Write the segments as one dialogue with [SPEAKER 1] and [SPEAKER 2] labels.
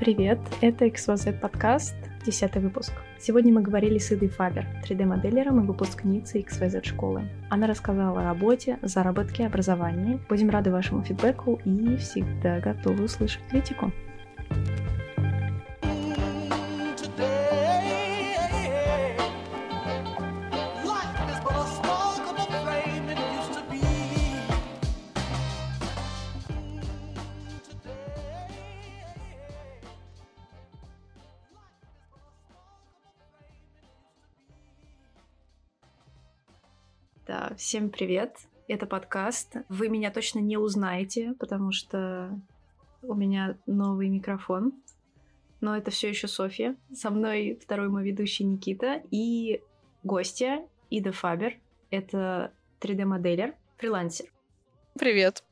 [SPEAKER 1] Привет, это XYZ подкаст, десятый выпуск. Сегодня мы говорили с Идой Фабер, 3D-моделером и выпускницей XYZ школы. Она рассказала о работе, заработке, образовании. Будем рады вашему фидбэку и всегда готовы услышать критику. Всем привет. Это подкаст. Вы меня точно не узнаете, потому что у меня новый микрофон. Но это все еще Софья. Со мной второй мой ведущий Никита и гостья Ида Фабер. Это 3D-моделер, фрилансер.
[SPEAKER 2] Привет.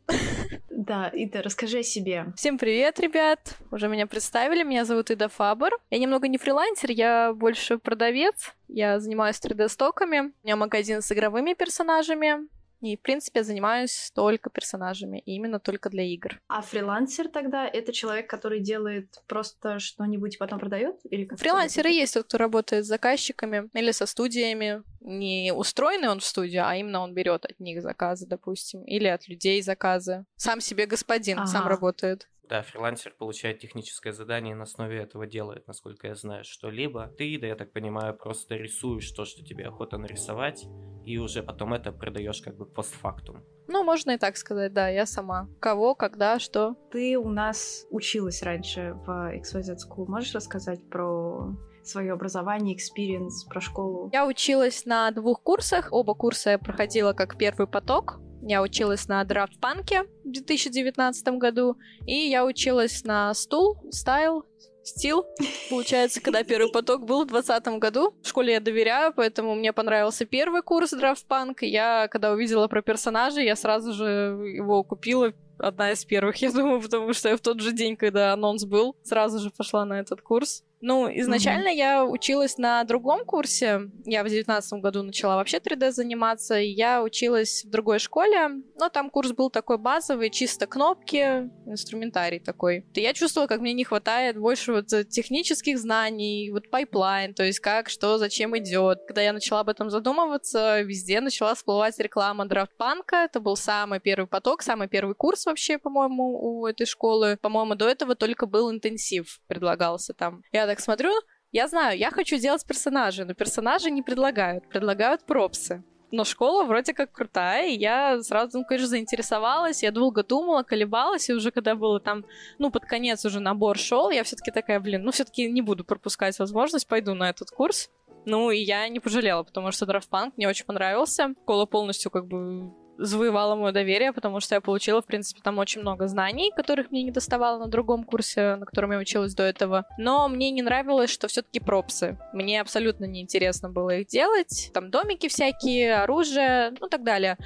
[SPEAKER 1] Да, Ида, расскажи о себе.
[SPEAKER 2] Всем привет, ребят. Уже меня представили. Меня зовут Ида Фабер. Я немного не фрилансер, я больше продавец. Я занимаюсь 3D-стоками. У меня магазин с игровыми персонажами. И, в принципе, занимаюсь только персонажами, и именно только для игр.
[SPEAKER 1] А фрилансер тогда это человек, который делает просто что-нибудь и потом продает? Или как
[SPEAKER 2] Фрилансеры есть тот, кто работает с заказчиками или со студиями. Не устроенный он в студию, а именно он берет от них заказы, допустим, или от людей заказы. Сам себе господин, ага. сам работает.
[SPEAKER 3] Да, фрилансер получает техническое задание и на основе этого делает, насколько я знаю, что-либо. Ты, да я так понимаю, просто рисуешь то, что тебе охота нарисовать, и уже потом это продаешь как бы постфактум.
[SPEAKER 2] Ну, можно и так сказать, да, я сама. Кого, когда, что.
[SPEAKER 1] Ты у нас училась раньше в XYZ School. Можешь рассказать про свое образование, experience, про школу?
[SPEAKER 2] Я училась на двух курсах. Оба курса я проходила как первый поток. Я училась на Draft Punk е в 2019 году, и я училась на стул, style, стил, получается, когда первый поток был в 2020 году. В школе я доверяю, поэтому мне понравился первый курс Draft Punk. Я, когда увидела про персонажей, я сразу же его купила, одна из первых, я думаю, потому что я в тот же день, когда анонс был, сразу же пошла на этот курс. Ну, изначально mm-hmm. я училась на другом курсе. Я в девятнадцатом году начала вообще 3D заниматься. Я училась в другой школе, но там курс был такой базовый, чисто кнопки, инструментарий такой. И я чувствовала, как мне не хватает больше вот технических знаний, вот pipeline, то есть как, что, зачем идет. Когда я начала об этом задумываться, везде начала всплывать реклама драфтпанка. Это был самый первый поток, самый первый курс вообще, по-моему, у этой школы. По-моему, до этого только был интенсив предлагался там. Я так смотрю, я знаю, я хочу делать персонажей, но персонажи не предлагают, предлагают пропсы. Но школа вроде как крутая, и я сразу, ну, конечно, заинтересовалась, я долго думала, колебалась, и уже когда было там, ну, под конец уже набор шел, я все-таки такая, блин, ну, все-таки не буду пропускать возможность, пойду на этот курс. Ну, и я не пожалела, потому что драфтпанк мне очень понравился. Школа полностью как бы завоевала мое доверие, потому что я получила, в принципе, там очень много знаний, которых мне не доставало на другом курсе, на котором я училась до этого. Но мне не нравилось, что все-таки пропсы. Мне абсолютно неинтересно было их делать. Там домики всякие, оружие, ну так далее.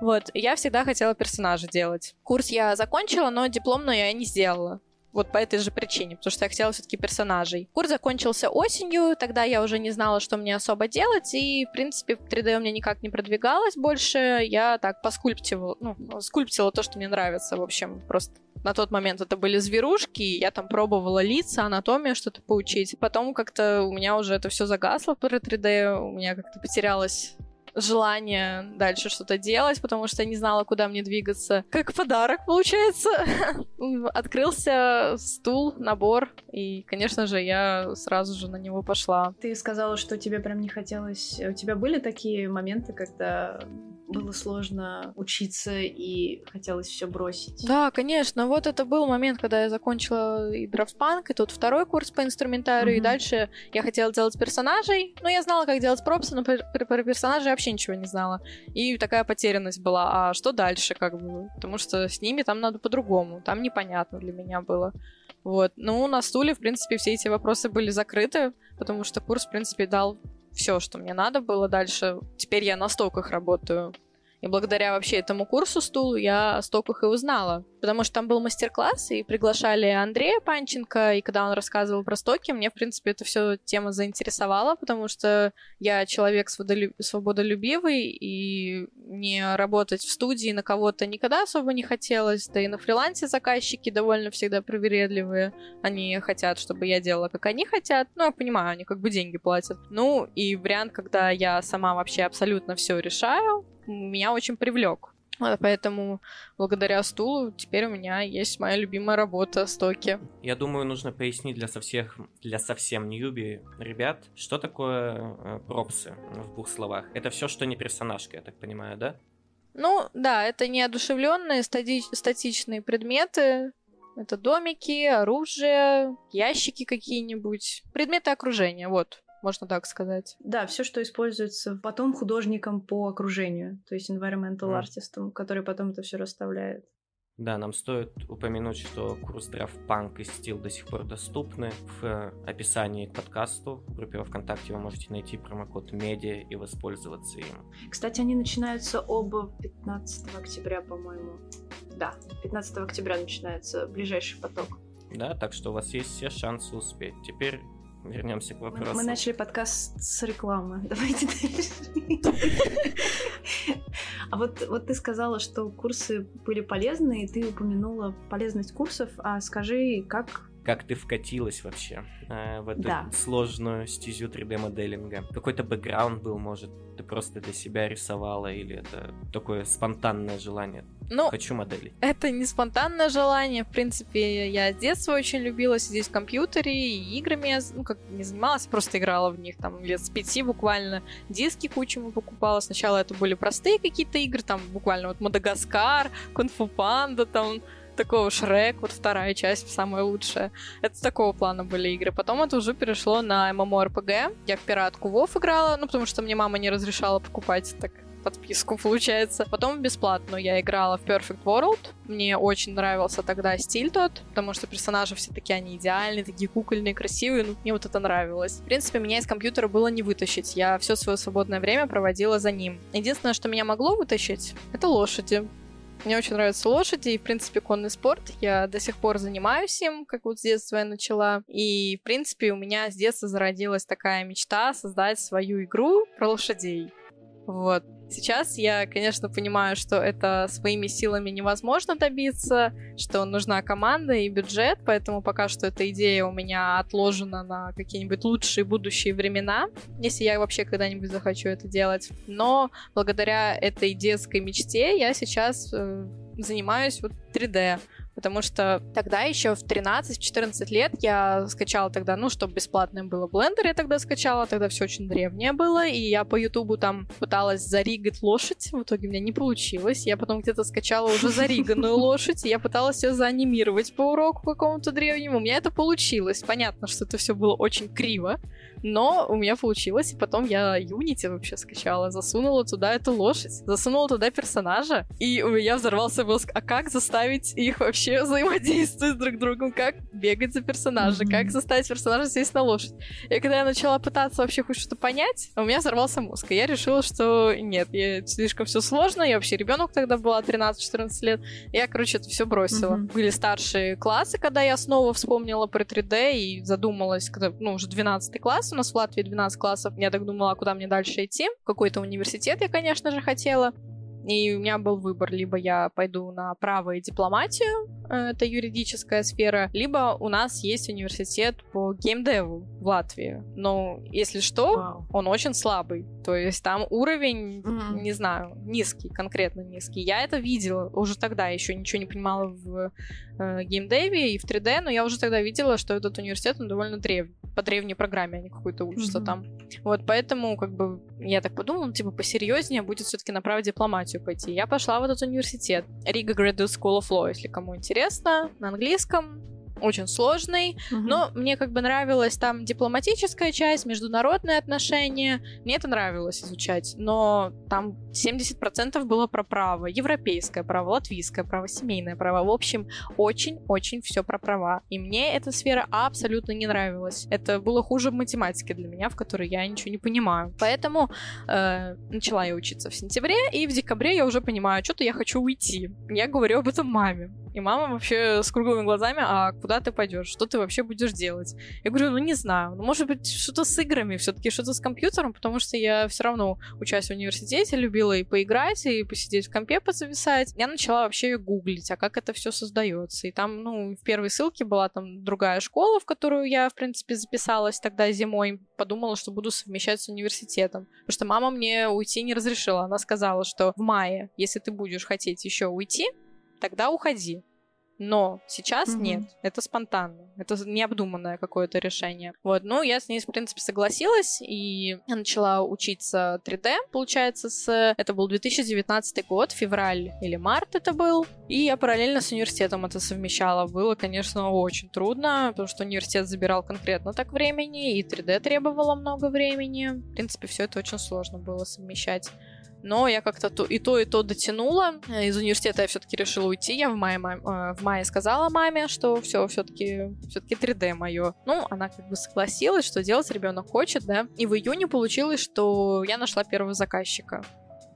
[SPEAKER 2] Вот, я всегда хотела персонажа делать. Курс я закончила, но дипломную я не сделала. Вот по этой же причине, потому что я хотела все-таки персонажей. Курс закончился осенью, тогда я уже не знала, что мне особо делать, и, в принципе, в 3D у меня никак не продвигалось больше. Я так поскульптила, ну, скульптила то, что мне нравится, в общем, просто на тот момент это были зверушки, я там пробовала лица, анатомию что-то поучить. Потом как-то у меня уже это все загасло про 3D, у меня как-то потерялось желание дальше что-то делать, потому что я не знала, куда мне двигаться. Как подарок, получается. Открылся стул, набор, и, конечно же, я сразу же на него пошла.
[SPEAKER 1] Ты сказала, что тебе прям не хотелось... У тебя были такие моменты, когда было сложно учиться и хотелось все бросить.
[SPEAKER 2] Да, конечно. Вот это был момент, когда я закончила и драфтпанк, и тут второй курс по инструментарию, mm-hmm. и дальше я хотела делать персонажей. Ну, я знала, как делать пропсы, но про, про персонажей вообще ничего не знала. И такая потерянность была. А что дальше, как бы? Потому что с ними там надо по-другому. Там непонятно для меня было. Вот. Ну, на стуле, в принципе, все эти вопросы были закрыты, потому что курс, в принципе, дал все, что мне надо было дальше. Теперь я на стоках работаю. И благодаря вообще этому курсу стулу я о стоках и узнала. Потому что там был мастер-класс, и приглашали Андрея Панченко, и когда он рассказывал про стоки, мне, в принципе, эта все тема заинтересовала, потому что я человек свободолюбивый, и не работать в студии на кого-то никогда особо не хотелось, да и на фрилансе заказчики довольно всегда привередливые. Они хотят, чтобы я делала, как они хотят. Ну, я понимаю, они как бы деньги платят. Ну, и вариант, когда я сама вообще абсолютно все решаю, меня очень привлек. Поэтому благодаря стулу теперь у меня есть моя любимая работа стоки.
[SPEAKER 3] Я думаю, нужно пояснить для совсем, для совсем ньюби ребят, что такое э, пропсы в двух словах. Это все, что не персонажка, я так понимаю, да?
[SPEAKER 2] Ну, да, это неодушевленные стати- статичные предметы. Это домики, оружие, ящики какие-нибудь, предметы окружения, вот можно так сказать.
[SPEAKER 1] Да, все, что используется потом художником по окружению, то есть environmental mm. артистом, который потом это все расставляет.
[SPEAKER 3] Да, нам стоит упомянуть, что курс Панк и Стил до сих пор доступны. В описании к подкасту в группе во ВКонтакте вы можете найти промокод медиа и воспользоваться им.
[SPEAKER 1] Кстати, они начинаются оба 15 октября, по-моему. Да, 15 октября начинается ближайший поток.
[SPEAKER 3] Да, так что у вас есть все шансы успеть. Теперь вернемся к вопросу.
[SPEAKER 1] Мы начали подкаст с рекламы. Давайте дальше. А вот, вот ты сказала, что курсы были полезны, и ты упомянула полезность курсов. А скажи, как
[SPEAKER 3] как ты вкатилась вообще э, в эту да. сложную стезю 3D-моделинга? Какой-то бэкграунд был, может, ты просто для себя рисовала, или это такое спонтанное желание?
[SPEAKER 2] Ну,
[SPEAKER 3] Хочу модели.
[SPEAKER 2] Это не спонтанное желание. В принципе, я с детства очень любила сидеть в компьютере, и играми я, ну, как не занималась, просто играла в них, там, лет с пяти буквально. Диски кучу покупала. Сначала это были простые какие-то игры, там, буквально вот Мадагаскар, Кунг-фу Панда, там, такого Шрек, вот вторая часть, самая лучшая. Это такого плана были игры. Потом это уже перешло на MMORPG. Я в пиратку Вов играла, ну, потому что мне мама не разрешала покупать так подписку, получается. Потом бесплатно я играла в Perfect World. Мне очень нравился тогда стиль тот, потому что персонажи все такие, они идеальные, такие кукольные, красивые. Ну, мне вот это нравилось. В принципе, меня из компьютера было не вытащить. Я все свое свободное время проводила за ним. Единственное, что меня могло вытащить, это лошади. Мне очень нравятся лошади и, в принципе, конный спорт. Я до сих пор занимаюсь им, как вот с детства я начала. И, в принципе, у меня с детства зародилась такая мечта создать свою игру про лошадей. Вот. Сейчас я, конечно, понимаю, что это своими силами невозможно добиться, что нужна команда и бюджет, поэтому пока что эта идея у меня отложена на какие-нибудь лучшие будущие времена, если я вообще когда-нибудь захочу это делать. Но благодаря этой детской мечте я сейчас э, занимаюсь вот 3D потому что тогда еще в 13-14 лет я скачала тогда, ну, чтобы бесплатное было Blender, я тогда скачала, тогда все очень древнее было, и я по Ютубу там пыталась заригать лошадь, в итоге у меня не получилось, я потом где-то скачала уже зариганную лошадь, и я пыталась ее заанимировать по уроку какому-то древнему, у меня это получилось, понятно, что это все было очень криво, но у меня получилось, и потом я Unity вообще скачала, засунула туда эту лошадь, засунула туда персонажа, и у меня взорвался мозг, а как заставить их вообще взаимодействовать друг с другом, как бегать за персонажа, mm-hmm. как заставить персонажа сесть на лошадь. И когда я начала пытаться вообще хоть что-то понять, у меня взорвался мозг, и я решила, что нет, я, слишком все сложно, я вообще ребенок тогда была 13-14 лет, я, короче, это все бросила. Mm-hmm. Были старшие классы, когда я снова вспомнила про 3D и задумалась, когда, ну, уже 12 класс, класс, у нас в Латвии 12 классов. Я так думала, куда мне дальше идти. какой-то университет я, конечно же, хотела. И у меня был выбор, либо я пойду на право и дипломатию, э, это юридическая сфера, либо у нас есть университет по геймдеву в Латвии. Но, если что, wow. он очень слабый. То есть там уровень, mm-hmm. не знаю, низкий, конкретно низкий. Я это видела уже тогда, еще ничего не понимала в э, геймдеве и в 3D, но я уже тогда видела, что этот университет, он довольно древний по древней программе, они какой-то учатся mm-hmm. там. Вот, поэтому, как бы, я так подумала, ну, типа, посерьезнее будет все-таки на право дипломатию пойти. Я пошла в этот университет. Riga Graduate School of Law, если кому интересно, на английском. Очень сложный,
[SPEAKER 1] Мгм.
[SPEAKER 2] но мне как бы нравилась там дипломатическая часть, международные отношения. Мне это нравилось изучать, но там 70% было про право. Европейское право, латвийское право, семейное право. В общем, очень-очень все про права. И мне эта сфера абсолютно не нравилась. Это было хуже математики для меня, в которой я ничего не понимаю. Поэтому э, начала я учиться в сентябре, и в декабре я уже понимаю, что-то я хочу уйти. Я говорю об этом маме. И мама вообще с круглыми глазами, а куда ты пойдешь? Что ты вообще будешь делать? Я говорю, ну не знаю. Ну, может быть, что-то с играми, все-таки что-то с компьютером, потому что я все равно, учась в университете, любила и поиграть, и посидеть в компе позависать. Я начала вообще гуглить, а как это все создается. И там, ну, в первой ссылке была там другая школа, в которую я, в принципе, записалась тогда зимой. Подумала, что буду совмещать с университетом. Потому что мама мне уйти не разрешила. Она сказала, что в мае, если ты будешь хотеть еще уйти, тогда уходи. Но сейчас
[SPEAKER 1] Мгм.
[SPEAKER 2] нет, это спонтанно, это необдуманное какое-то решение. Вот, ну, я с ней, в принципе, согласилась, и начала учиться 3D, получается, с... Это был 2019 год, февраль или март это был, и я параллельно с университетом это совмещала. Было, конечно, очень трудно, потому что университет забирал конкретно так времени, и 3D требовало много времени. В принципе, все это очень сложно было совмещать. Но я как-то то, и то, и то дотянула. Э, Из университета я все-таки решила уйти. Я в мае, мам- э, в мае сказала маме, что все, все-таки все-таки 3D мое. Ну, она как бы согласилась, что делать ребенок хочет, да. И в июне получилось, что я нашла первого заказчика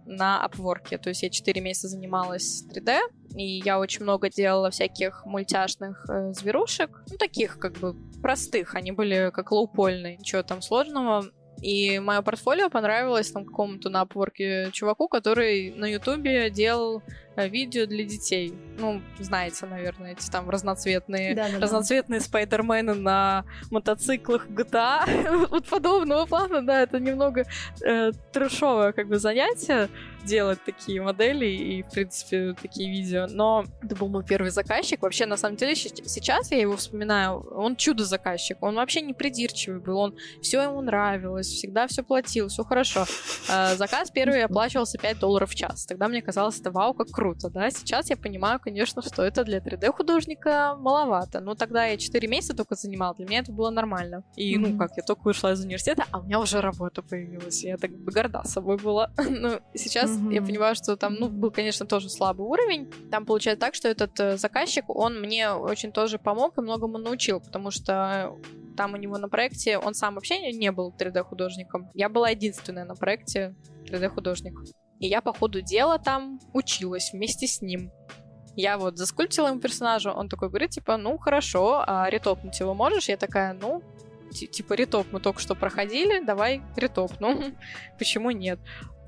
[SPEAKER 2] на Upwork. То есть я 4 месяца занималась 3D, и я очень много делала всяких мультяшных э, зверушек. Ну, таких как бы простых. Они были как лоупольные. Ничего там сложного. И мое портфолио понравилось там какому-то на Upwork чуваку, который на Ютубе делал видео для детей. Ну, знаете, наверное, эти там разноцветные
[SPEAKER 1] Да-да-да.
[SPEAKER 2] разноцветные спайдермены на мотоциклах GTA. вот подобного плана, да, это немного э, трешовое как бы занятие делать такие модели и, в принципе, такие видео. Но это был мой первый заказчик. Вообще, на самом деле, сейчас я его вспоминаю, он чудо-заказчик. Он вообще не придирчивый был, он все ему нравилось, всегда все платил, все хорошо. Э, заказ первый оплачивался 5 долларов в час. Тогда мне казалось, это вау, как круто, да. Сейчас я понимаю, конечно, что это для 3D-художника маловато. Но тогда я 4 месяца только занимала, для меня это было нормально. И, ну, как, я только вышла из университета, а у меня уже работа появилась. Я так бы горда собой была. Но сейчас я понимаю, что там, ну, был, конечно, тоже слабый уровень. Там получается так, что этот э, заказчик, он мне очень тоже помог и многому научил, потому что там у него на проекте, он сам вообще не был 3D-художником. Я была единственная на проекте 3D-художник. И я по ходу дела там училась вместе с ним. Я вот заскульптила ему персонажа, он такой говорит, типа, ну, хорошо, а ретопнуть его можешь? Я такая, ну, ти- типа, ретоп мы только что проходили, давай ретоп. Ну, почему нет?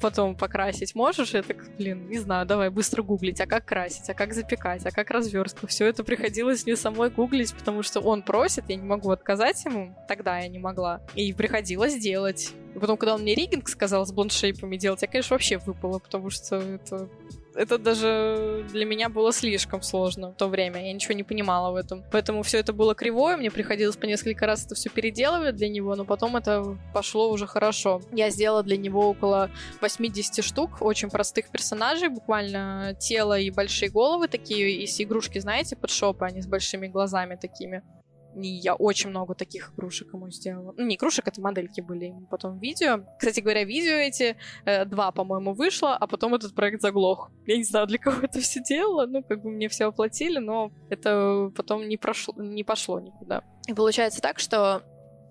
[SPEAKER 2] Потом покрасить можешь? Я так, блин, не знаю, давай быстро гуглить, а как красить, а как запекать, а как разверстка. Все это приходилось мне самой гуглить, потому что он просит, я не могу отказать ему. Тогда я не могла. И приходилось делать. И потом, когда он мне риггинг сказал с блондшейпами делать, я, конечно, вообще выпала, потому что это это даже для меня было слишком сложно в то время. Я ничего не понимала в этом. Поэтому все это было кривое, мне приходилось по несколько раз это все переделывать для него, но потом это пошло уже хорошо. Я сделала для него около 80 штук очень простых персонажей, буквально тело и большие головы такие из игрушки, знаете, под шопы, они с большими глазами такими. И я очень много таких игрушек ему сделала. Ну, не игрушек, это модельки были ему потом видео. Кстати говоря, видео эти э, два, по-моему, вышло, а потом этот проект заглох. Я не знаю, для кого это все делала, ну, как бы мне все оплатили, но это потом не, прошло, не пошло никуда. И получается так, что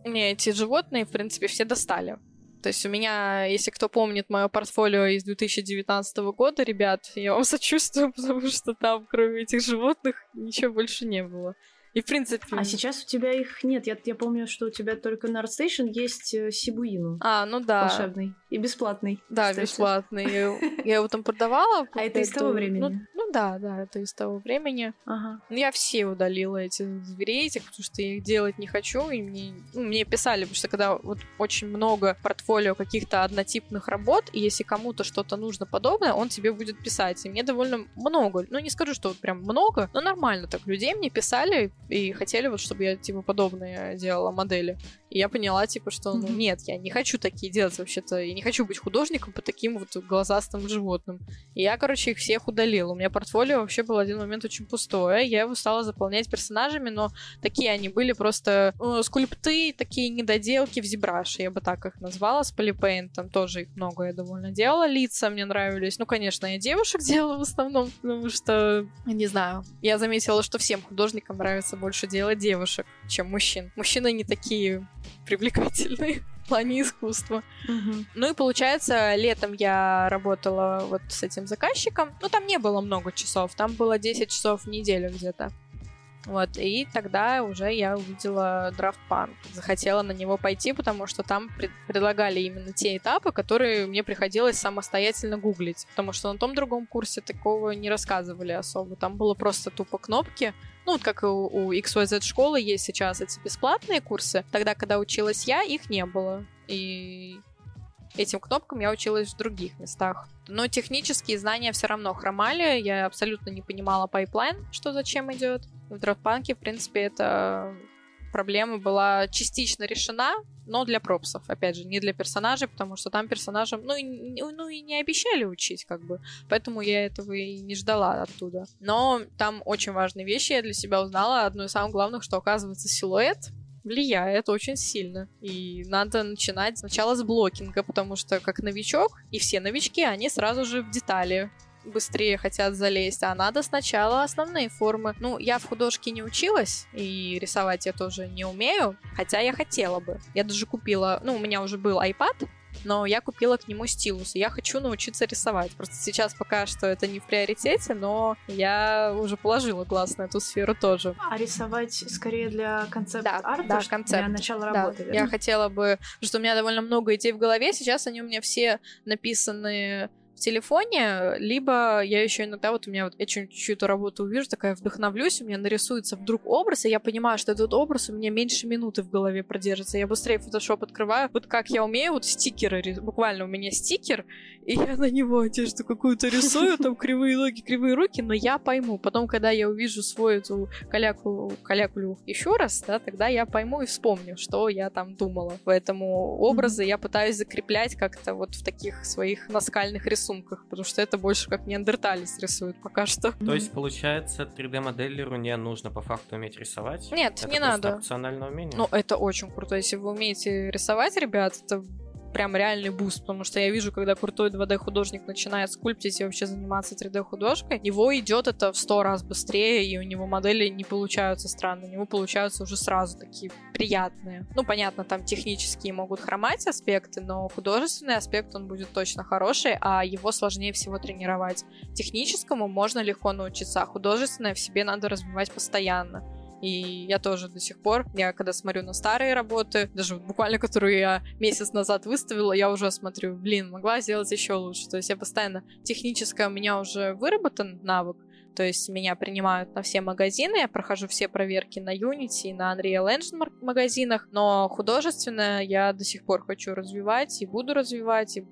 [SPEAKER 2] мне эти животные, в принципе, все достали. То есть у меня, если кто помнит мое портфолио из 2019 года, ребят, я вам сочувствую, потому что там, кроме этих животных, ничего больше не было. И, в принципе...
[SPEAKER 1] А сейчас у тебя их нет. Я, я помню, что у тебя только на ArtStation есть э, Сибуину.
[SPEAKER 2] А, ну да.
[SPEAKER 1] Волшебный. И бесплатный.
[SPEAKER 2] Да,
[SPEAKER 1] кстати.
[SPEAKER 2] бесплатный. Я его там продавала.
[SPEAKER 1] А это из того времени?
[SPEAKER 2] Ну, ну да, да, это из того времени.
[SPEAKER 1] Ага.
[SPEAKER 2] Ну, я все удалила эти зверей этих, потому что я их делать не хочу, и мне, ну, мне писали, потому что когда вот очень много портфолио каких-то однотипных работ, и если кому-то что-то нужно подобное, он тебе будет писать. И мне довольно много, ну, не скажу, что вот прям много, но нормально так людей мне писали и хотели вот, чтобы я, типа, подобные делала модели. И я поняла, типа, что, ну, нет, я не хочу такие делать вообще-то, я не хочу быть художником по таким вот глазастым животным. И я, короче, их всех удалила. У меня портфолио вообще был один момент очень пустое. Я его стала заполнять персонажами, но такие они были просто э, скульпты, такие недоделки в зебраше, я бы так их назвала, с там тоже их много я довольно делала, лица мне нравились. Ну, конечно, я девушек делала в основном, потому что, не знаю, я заметила, что всем художникам нравится больше делать девушек, чем мужчин. Мужчины не такие привлекательные в плане искусства.
[SPEAKER 1] Мгм.
[SPEAKER 2] Ну и получается, летом я работала вот с этим заказчиком. Ну, там не было много часов, там было 10 часов в неделю где-то. Вот, и тогда уже я увидела драфт-панк. Захотела на него пойти, потому что там пред- предлагали именно те этапы, которые мне приходилось самостоятельно гуглить. Потому что на том другом курсе такого не рассказывали особо. Там было просто тупо кнопки. Ну, вот как и у, у XYZ школы есть сейчас эти бесплатные курсы. Тогда, когда училась я, их не было. И этим кнопкам я училась в других местах. Но технические знания все равно хромали. Я абсолютно не понимала pipeline, что зачем идет. В драфтпанке, в принципе, эта проблема была частично решена, но для пропсов, опять же, не для персонажей, потому что там персонажам, ну, и, ну и не обещали учить, как бы, поэтому я этого и не ждала оттуда. Но там очень важные вещи я для себя узнала. Одно из самых главных, что оказывается силуэт влияет очень сильно. И надо начинать сначала с блокинга, потому что как новичок, и все новички, они сразу же в детали быстрее хотят залезть, а надо сначала основные формы. Ну, я в художке не училась, и рисовать я тоже не умею, хотя я хотела бы. Я даже купила, ну, у меня уже был iPad, но я купила к нему стилус, и я хочу научиться рисовать. Просто сейчас пока что это не в приоритете, но я уже положила глаз на эту сферу тоже.
[SPEAKER 1] А рисовать скорее для концепт-арта,
[SPEAKER 2] да,
[SPEAKER 1] что-
[SPEAKER 2] концепт.
[SPEAKER 1] для начала
[SPEAKER 2] Да,
[SPEAKER 1] работы,
[SPEAKER 2] я
[SPEAKER 1] верно?
[SPEAKER 2] хотела бы, потому что у меня довольно много идей в голове, сейчас они у меня все написаны телефоне, либо я еще иногда, вот у меня вот я чью-то работу увижу, такая вдохновлюсь, у меня нарисуется вдруг образ, и я понимаю, что этот образ у меня меньше минуты в голове продержится. Я быстрее Photoshop открываю, вот как я умею, вот стикеры, буквально у меня стикер, и я на него одежду какую-то рисую, там кривые ноги, кривые руки, но я пойму. Потом, когда я увижу свою эту каляку, калякулю еще раз, да, тогда я пойму и вспомню, что я там думала. Поэтому образы я пытаюсь закреплять как-то вот в таких своих наскальных рисунках, потому что это больше как неандерталец рисует пока что.
[SPEAKER 3] То есть, получается, 3D-моделеру не нужно по факту уметь рисовать?
[SPEAKER 2] Нет,
[SPEAKER 3] Это
[SPEAKER 2] не надо.
[SPEAKER 3] опциональное умение?
[SPEAKER 2] Ну, это очень круто. Если вы умеете рисовать, ребят, это прям реальный boost, потому что я вижу, когда крутой 2D-художник начинает скульптить и вообще заниматься 3D-художкой, его идет это в сто раз быстрее, и у него модели не получаются странные, у него получаются уже сразу такие приятные. Ну, понятно, там технические могут хромать аспекты, но художественный аспект, он будет точно хороший, а его сложнее всего тренировать. Техническому можно легко научиться, а художественное в себе надо развивать постоянно. И я тоже до сих пор, я когда смотрю на старые работы, даже буквально которую я месяц назад выставила, я уже смотрю, блин, могла сделать еще лучше. То есть я постоянно техническое у меня уже выработан навык, то есть меня принимают на все магазины, я прохожу все проверки на Unity и на Unreal Engine магазинах, но художественное я до сих пор хочу развивать и буду развивать, и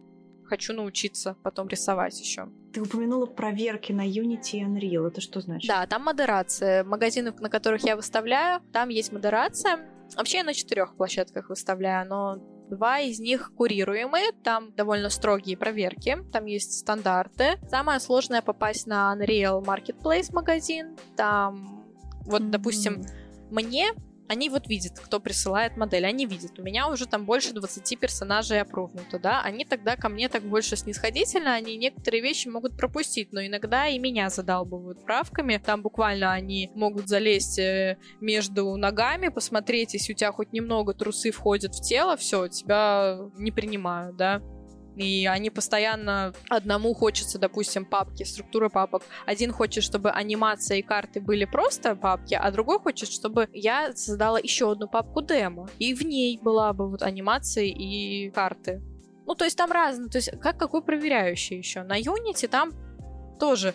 [SPEAKER 2] хочу научиться потом рисовать еще.
[SPEAKER 1] Ты упомянула проверки на Unity и Unreal. Это что значит?
[SPEAKER 2] Да, там модерация. Магазины, на которых я выставляю, там есть модерация. Вообще я на четырех площадках выставляю, но два из них курируемые, там довольно строгие проверки, там есть стандарты. Самое сложное попасть на Unreal Marketplace магазин, там вот, допустим,
[SPEAKER 1] М.
[SPEAKER 2] мне они вот видят, кто присылает модель, они видят. У меня уже там больше 20 персонажей опровнуто, да. Они тогда ко мне так больше снисходительно, они некоторые вещи могут пропустить, но иногда и меня задалбывают правками. Там буквально они могут залезть э, между ногами, посмотреть, если у тебя хоть немного трусы входят в тело, все, тебя не принимают, да. И они постоянно одному хочется, допустим, папки, структура папок. Один хочет, чтобы анимация и карты были просто папки, а другой хочет, чтобы я создала еще одну папку демо. И в ней была бы вот анимация и карты. Ну, то есть там разные, то есть как какой проверяющий еще. На Unity там тоже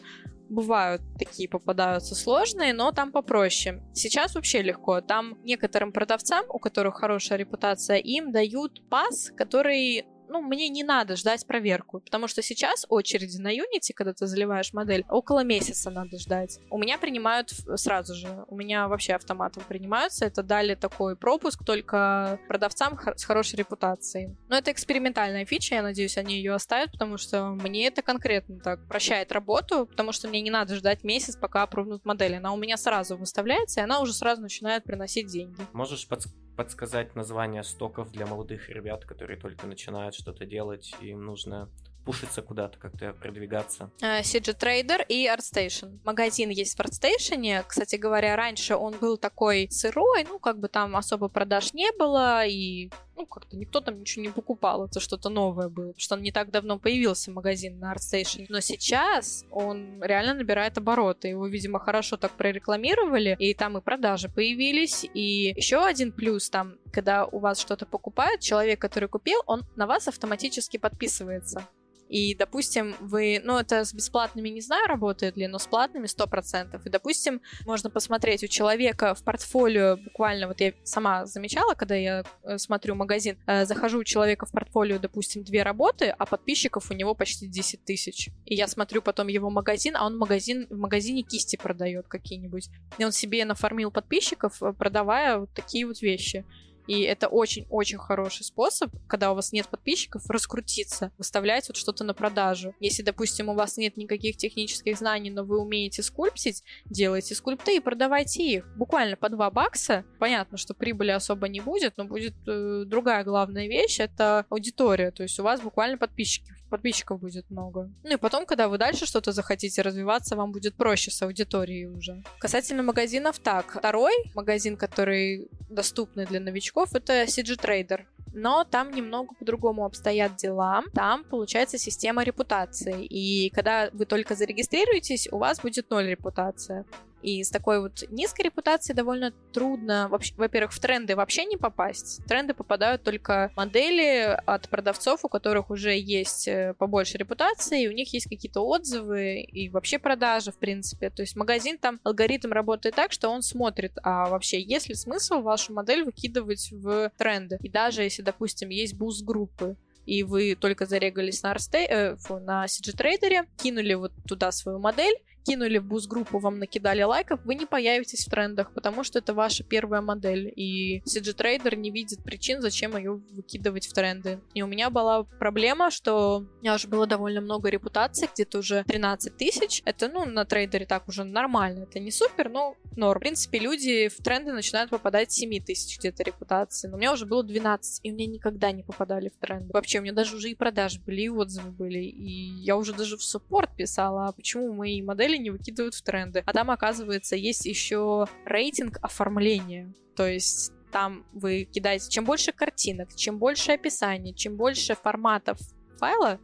[SPEAKER 2] бывают такие попадаются сложные, но там попроще. Сейчас вообще легко. Там некоторым продавцам, у которых хорошая репутация, им дают пас, который ну, мне не надо ждать проверку, потому что сейчас очереди на Unity, когда ты заливаешь модель, около месяца надо ждать. У меня принимают сразу же, у меня вообще автоматом принимаются, это дали такой пропуск только продавцам с хорошей репутацией. Но это экспериментальная фича, я надеюсь, они ее оставят, потому что мне это конкретно так прощает работу, потому что мне не надо ждать месяц, пока опробнут модель. Она у меня сразу выставляется, и она уже сразу начинает приносить деньги.
[SPEAKER 3] Можешь подсказать? Подсказать название стоков для молодых ребят, которые только начинают что-то делать, им нужно пушиться куда-то, как-то продвигаться.
[SPEAKER 2] CG э, Trader и ArtStation. Магазин есть в ArtStation. Кстати говоря, раньше он был такой сырой, ну, как бы там особо продаж не было, и ну, как-то никто там ничего не покупал, это что-то новое было, потому что он не так давно появился, магазин на ArtStation. Но сейчас он реально набирает обороты, его, видимо, хорошо так прорекламировали, и там и продажи появились, и еще один плюс там, когда у вас что-то покупают, человек, который купил, он на вас автоматически подписывается. И, допустим, вы, ну, это с бесплатными не знаю, работает ли, но с платными 100%. И, допустим, можно посмотреть у человека в портфолио, буквально, вот я сама замечала, когда я э, смотрю магазин, э, захожу у человека в портфолио, допустим, две работы, а подписчиков у него почти 10 тысяч. И я смотрю потом его магазин, а он магазин, в магазине кисти продает какие-нибудь. И он себе нафармил подписчиков, э, продавая вот такие вот вещи. И это очень-очень хороший способ, когда у вас нет подписчиков, раскрутиться, выставлять вот что-то на продажу. Если, допустим, у вас нет никаких технических знаний, но вы умеете скульптить, делайте скульпты и продавайте их. Буквально по 2 бакса. Понятно, что прибыли особо не будет, но будет э, другая главная вещь, это аудитория. То есть у вас буквально подписчики подписчиков будет много. Ну и потом, когда вы дальше что-то захотите развиваться, вам будет проще с аудиторией уже. Касательно магазинов, так. Второй магазин, который доступный для новичков, это CG Trader но там немного по-другому обстоят дела. Там получается система репутации, и когда вы только зарегистрируетесь, у вас будет ноль репутация. И с такой вот низкой репутацией довольно трудно, во-первых, в тренды вообще не попасть. Тренды попадают только модели от продавцов, у которых уже есть э, побольше репутации, и у них есть какие-то отзывы и вообще продажи, в принципе. То есть магазин там, алгоритм работает так, что он смотрит, а вообще есть ли смысл вашу модель выкидывать в тренды. И даже если, допустим, есть boost группы, и вы только зарегались на, ArtSta-, э, на CG Trader, кинули вот туда свою модель, кинули в boost-группу, вам накидали лайков, вы не появитесь в трендах, потому что это ваша первая модель, и CG Trader не видит причин, зачем ее выкидывать в тренды. И у меня была проблема, что у меня уже было довольно много репутаций, где-то уже 13 тысяч. Это, ну, на трейдере так уже нормально. Это не супер, но норм. В принципе, люди в тренды начинают попадать 7 тысяч где-то репутации. Но у меня уже было 12, и у меня никогда не попадали в тренды. Вообще, у меня даже уже и продажи были, и отзывы были. И я уже даже в суппорт писала, а почему мои модели модели не выкидывают в тренды. А там, оказывается, есть еще рейтинг оформления. То есть там вы кидаете, чем больше картинок, чем больше описаний, чем больше форматов файла,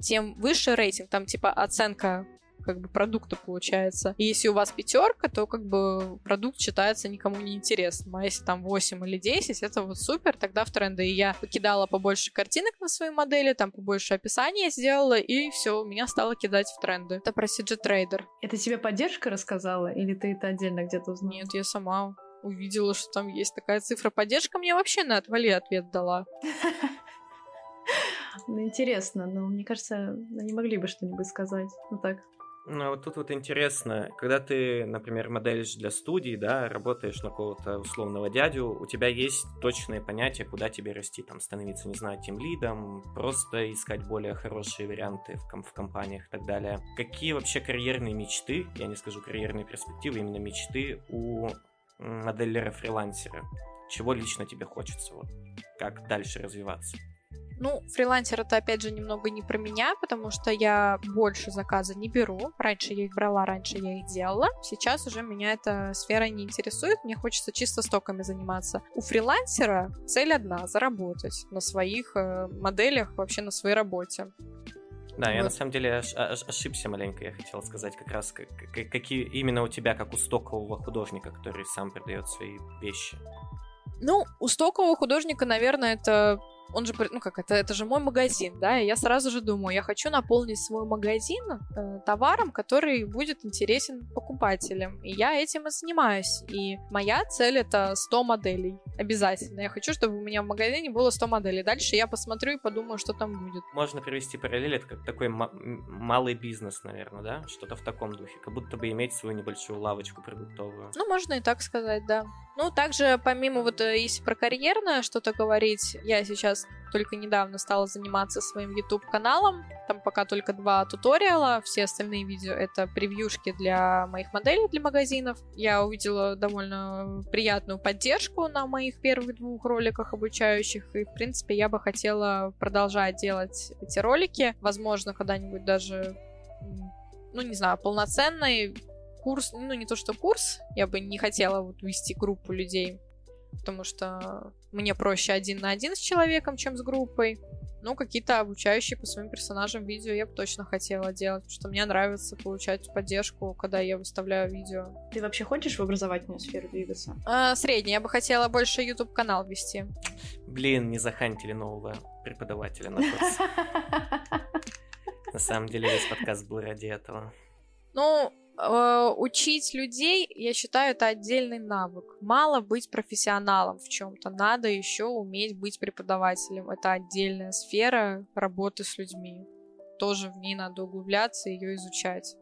[SPEAKER 2] тем выше рейтинг. Там типа оценка как бы продукта получается. И если у вас пятерка, то как бы продукт считается никому не интересным. А если там 8 или 10, это вот супер, тогда в тренды. И я покидала побольше картинок на свои модели, там побольше описания сделала, и все, меня стало кидать в тренды. Это про CG Trader.
[SPEAKER 1] Это тебе поддержка рассказала, или ты это отдельно где-то узнала?
[SPEAKER 2] Нет, я сама увидела, что там есть такая цифра. Поддержка мне вообще на отвали ответ дала.
[SPEAKER 1] Ну, интересно, но мне кажется, они могли бы что-нибудь сказать. Ну так,
[SPEAKER 3] ну, вот тут вот интересно, когда ты, например, моделишь для студии, да, работаешь на какого-то условного дядю, у тебя есть точное понятие, куда тебе расти, там, становиться, не знаю, тем лидом, просто искать более хорошие варианты в, ком- в компаниях и так далее. Какие вообще карьерные мечты, я не скажу карьерные перспективы, именно мечты у моделлера-фрилансера? Чего лично тебе хочется? Вот, как дальше развиваться?
[SPEAKER 2] Ну, фрилансер это опять же немного не про меня, потому что я больше заказа не беру. Раньше я их брала, раньше я их делала. Сейчас уже меня эта сфера не интересует, мне хочется чисто стоками заниматься. У фрилансера цель одна — заработать на своих э, моделях, вообще на своей работе.
[SPEAKER 3] Да, вот. я на самом деле ош- ошибся маленько, я хотел сказать как раз, как, какие именно у тебя, как у стокового художника, который сам продает свои вещи.
[SPEAKER 2] Ну, у стокового художника, наверное, это он же, ну как, это, это же мой магазин, да, и я сразу же думаю, я хочу наполнить свой магазин э, товаром, который будет интересен покупателям, и я этим и занимаюсь, и моя цель это 100 моделей, обязательно, я хочу, чтобы у меня в магазине было 100 моделей, дальше я посмотрю и подумаю, что там будет.
[SPEAKER 3] Можно привести параллель, это как такой малый бизнес, наверное, да, что-то в таком духе, как будто бы иметь свою небольшую лавочку продуктовую.
[SPEAKER 2] Ну, можно и так сказать, да. Ну, также, помимо вот, э, если про карьерное что-то говорить, я сейчас только недавно стала заниматься своим YouTube-каналом. Там пока только два туториала, все остальные видео — это превьюшки для моих моделей для магазинов. Я увидела довольно приятную поддержку на моих первых двух роликах обучающих, и, в принципе, я бы хотела продолжать делать эти ролики. Возможно, когда-нибудь даже ну, не знаю, полноценный курс, ну, не то что курс, я бы не хотела вот вести группу людей, потому что мне проще один на один с человеком, чем с группой. Ну, какие-то обучающие по своим персонажам видео я бы точно хотела делать, потому что мне нравится получать поддержку, когда я выставляю видео.
[SPEAKER 1] Ты вообще хочешь в образовательную сферу двигаться?
[SPEAKER 2] А, средний. Я бы хотела больше YouTube-канал вести.
[SPEAKER 3] Блин, не захантили нового преподавателя на курс. На самом деле весь подкаст был ради этого.
[SPEAKER 2] Ну, учить людей, я считаю, это отдельный навык. Мало быть профессионалом в чем-то, надо еще уметь быть преподавателем. Это отдельная сфера работы с людьми. Тоже в ней надо углубляться и ее изучать.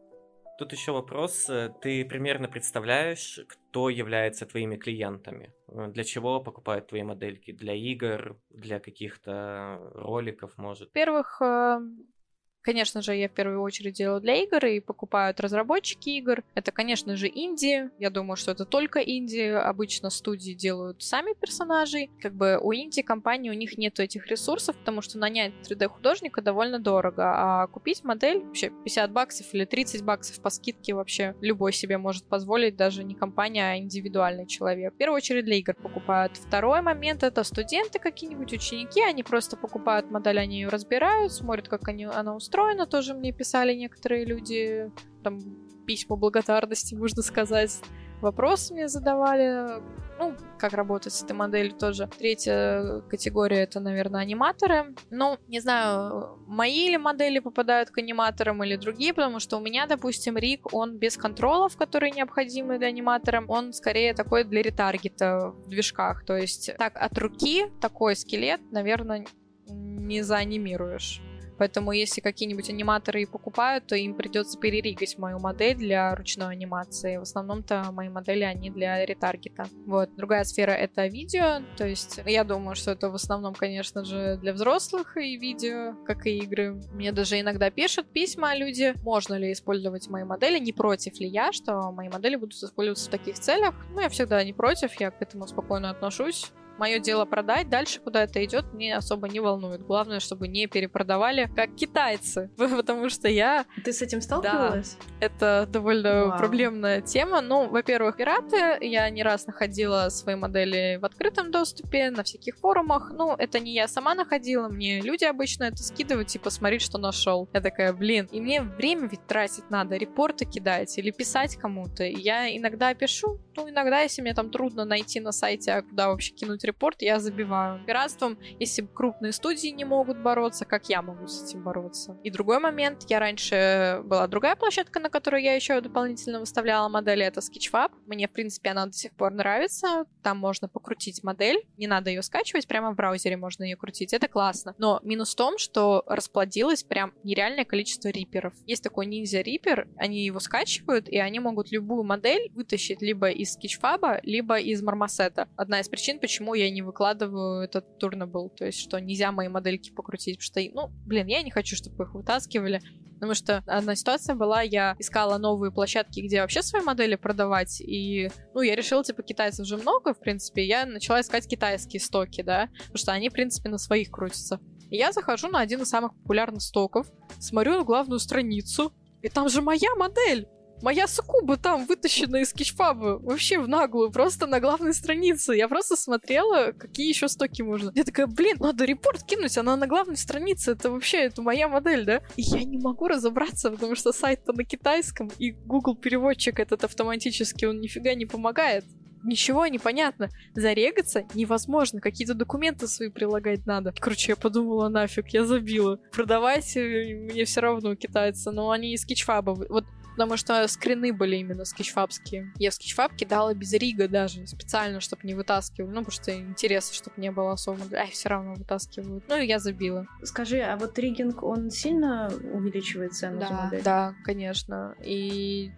[SPEAKER 3] Тут еще вопрос. Ты примерно представляешь, кто является твоими клиентами? Для чего покупают твои модельки? Для игр, для каких-то роликов, может?
[SPEAKER 2] Во-первых, э, Конечно же, я в первую очередь делаю для игр и покупают разработчики игр. Это, конечно же, инди. Я думаю, что это только инди. Обычно студии делают сами персонажей. Как бы у инди компании у них нет этих ресурсов, потому что нанять 3D-художника довольно дорого. А купить модель вообще 50 баксов или 30 баксов по скидке вообще любой себе может позволить, даже не компания, а индивидуальный человек. В первую очередь для игр покупают. Второй момент это студенты какие-нибудь, ученики. Они просто покупают модель, они ее разбирают, смотрят, как они, она устроена устроено, тоже мне писали некоторые люди, там, письма благодарности, можно сказать, вопросы мне задавали, ну, как работать с этой моделью тоже. Третья категория — это, наверное, аниматоры. Ну, не знаю, мои ли модели попадают к аниматорам или другие, потому что у меня, допустим, Рик, он без контролов, которые необходимы для аниматора, он скорее такой для ретаргета в движках, то есть так от руки такой скелет, наверное, не заанимируешь. Поэтому если какие-нибудь аниматоры и покупают, то им придется переригать мою модель для ручной анимации. В основном-то мои модели, они для ретаргета. Вот. Другая сфера — это видео. То есть я думаю, что это в основном, конечно же, для взрослых и видео, как и игры. Мне даже иногда пишут письма люди, можно ли использовать мои модели, не против ли я, что мои модели будут использоваться в таких целях. Ну, я всегда не против, я к этому спокойно отношусь. Мое дело продать, дальше куда это идет, мне особо не волнует. Главное, чтобы не перепродавали, как китайцы. Потому что я...
[SPEAKER 1] Ты с этим сталкивалась?
[SPEAKER 2] Да, это довольно Вау. проблемная тема. Ну, во-первых, пираты. Я не раз находила свои модели в открытом доступе, на всяких форумах. Ну, это не я сама находила, мне люди обычно это скидывают, типа, смотри, что нашел. Я такая, блин, и мне время ведь тратить надо, репорты кидать или писать кому-то. Я иногда пишу, ну, иногда, если мне там трудно найти на сайте, а куда вообще кинуть репорт, я забиваю. Пиратством, если крупные студии не могут бороться, как я могу с этим бороться? И другой момент, я раньше была другая площадка, на которой я еще дополнительно выставляла модели, это Sketchfab. Мне, в принципе, она до сих пор нравится. Там можно покрутить модель, не надо ее скачивать, прямо в браузере можно ее крутить, это классно. Но минус в том, что расплодилось прям нереальное количество риперов. Есть такой ниндзя рипер, они его скачивают, и они могут любую модель вытащить либо Sketchfab, либо из Мармосета. Одна из причин, почему я не выкладываю этот турнабл, то есть что нельзя мои модельки покрутить, потому что, ну, блин, я не хочу, чтобы их вытаскивали, потому что одна ситуация была, я искала новые площадки, где вообще свои модели продавать, и, ну, я решила, типа, китайцев уже много, в принципе, я начала искать китайские стоки, да, потому что они, в принципе, на своих крутятся. И я захожу на один из самых популярных стоков, смотрю на главную страницу, и там же моя модель! Моя сукуба там вытащена из скетчфаба. Вообще в наглую, просто на главной странице. Я просто смотрела, какие еще стоки можно. Я такая, блин, надо репорт кинуть, она на главной странице. Это вообще, это моя модель, да? И я не могу разобраться, потому что сайт-то на китайском, и Google переводчик этот автоматически, он нифига не помогает. ничего не понятно. Зарегаться невозможно, какие-то документы свои прилагать надо. Короче, я подумала, нафиг, я забила. Продавать э, мне все равно китайцы, но они из кичфаба. Вот потому что скрины были именно скетчфабские. Я в скетчфаб кидала без рига даже, специально, чтобы не вытаскивали, ну, потому что интереса, чтобы не было особо. Ай, все равно вытаскивают. Ну, и я забила.
[SPEAKER 1] Скажи, а вот ригинг, он сильно увеличивает цену
[SPEAKER 2] да,
[SPEAKER 1] за модель?
[SPEAKER 2] Да, конечно. И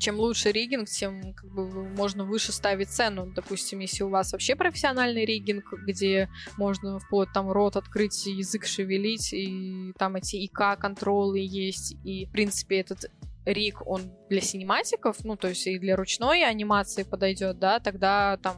[SPEAKER 2] чем лучше ригинг, тем как бы можно выше ставить цену. Допустим, если у вас вообще профессиональный ригинг, где можно вплоть там рот открыть, язык шевелить, и там эти ИК-контролы есть, и, в принципе, этот риг, он для синематиков, ну, то есть и для ручной анимации подойдет, да, тогда там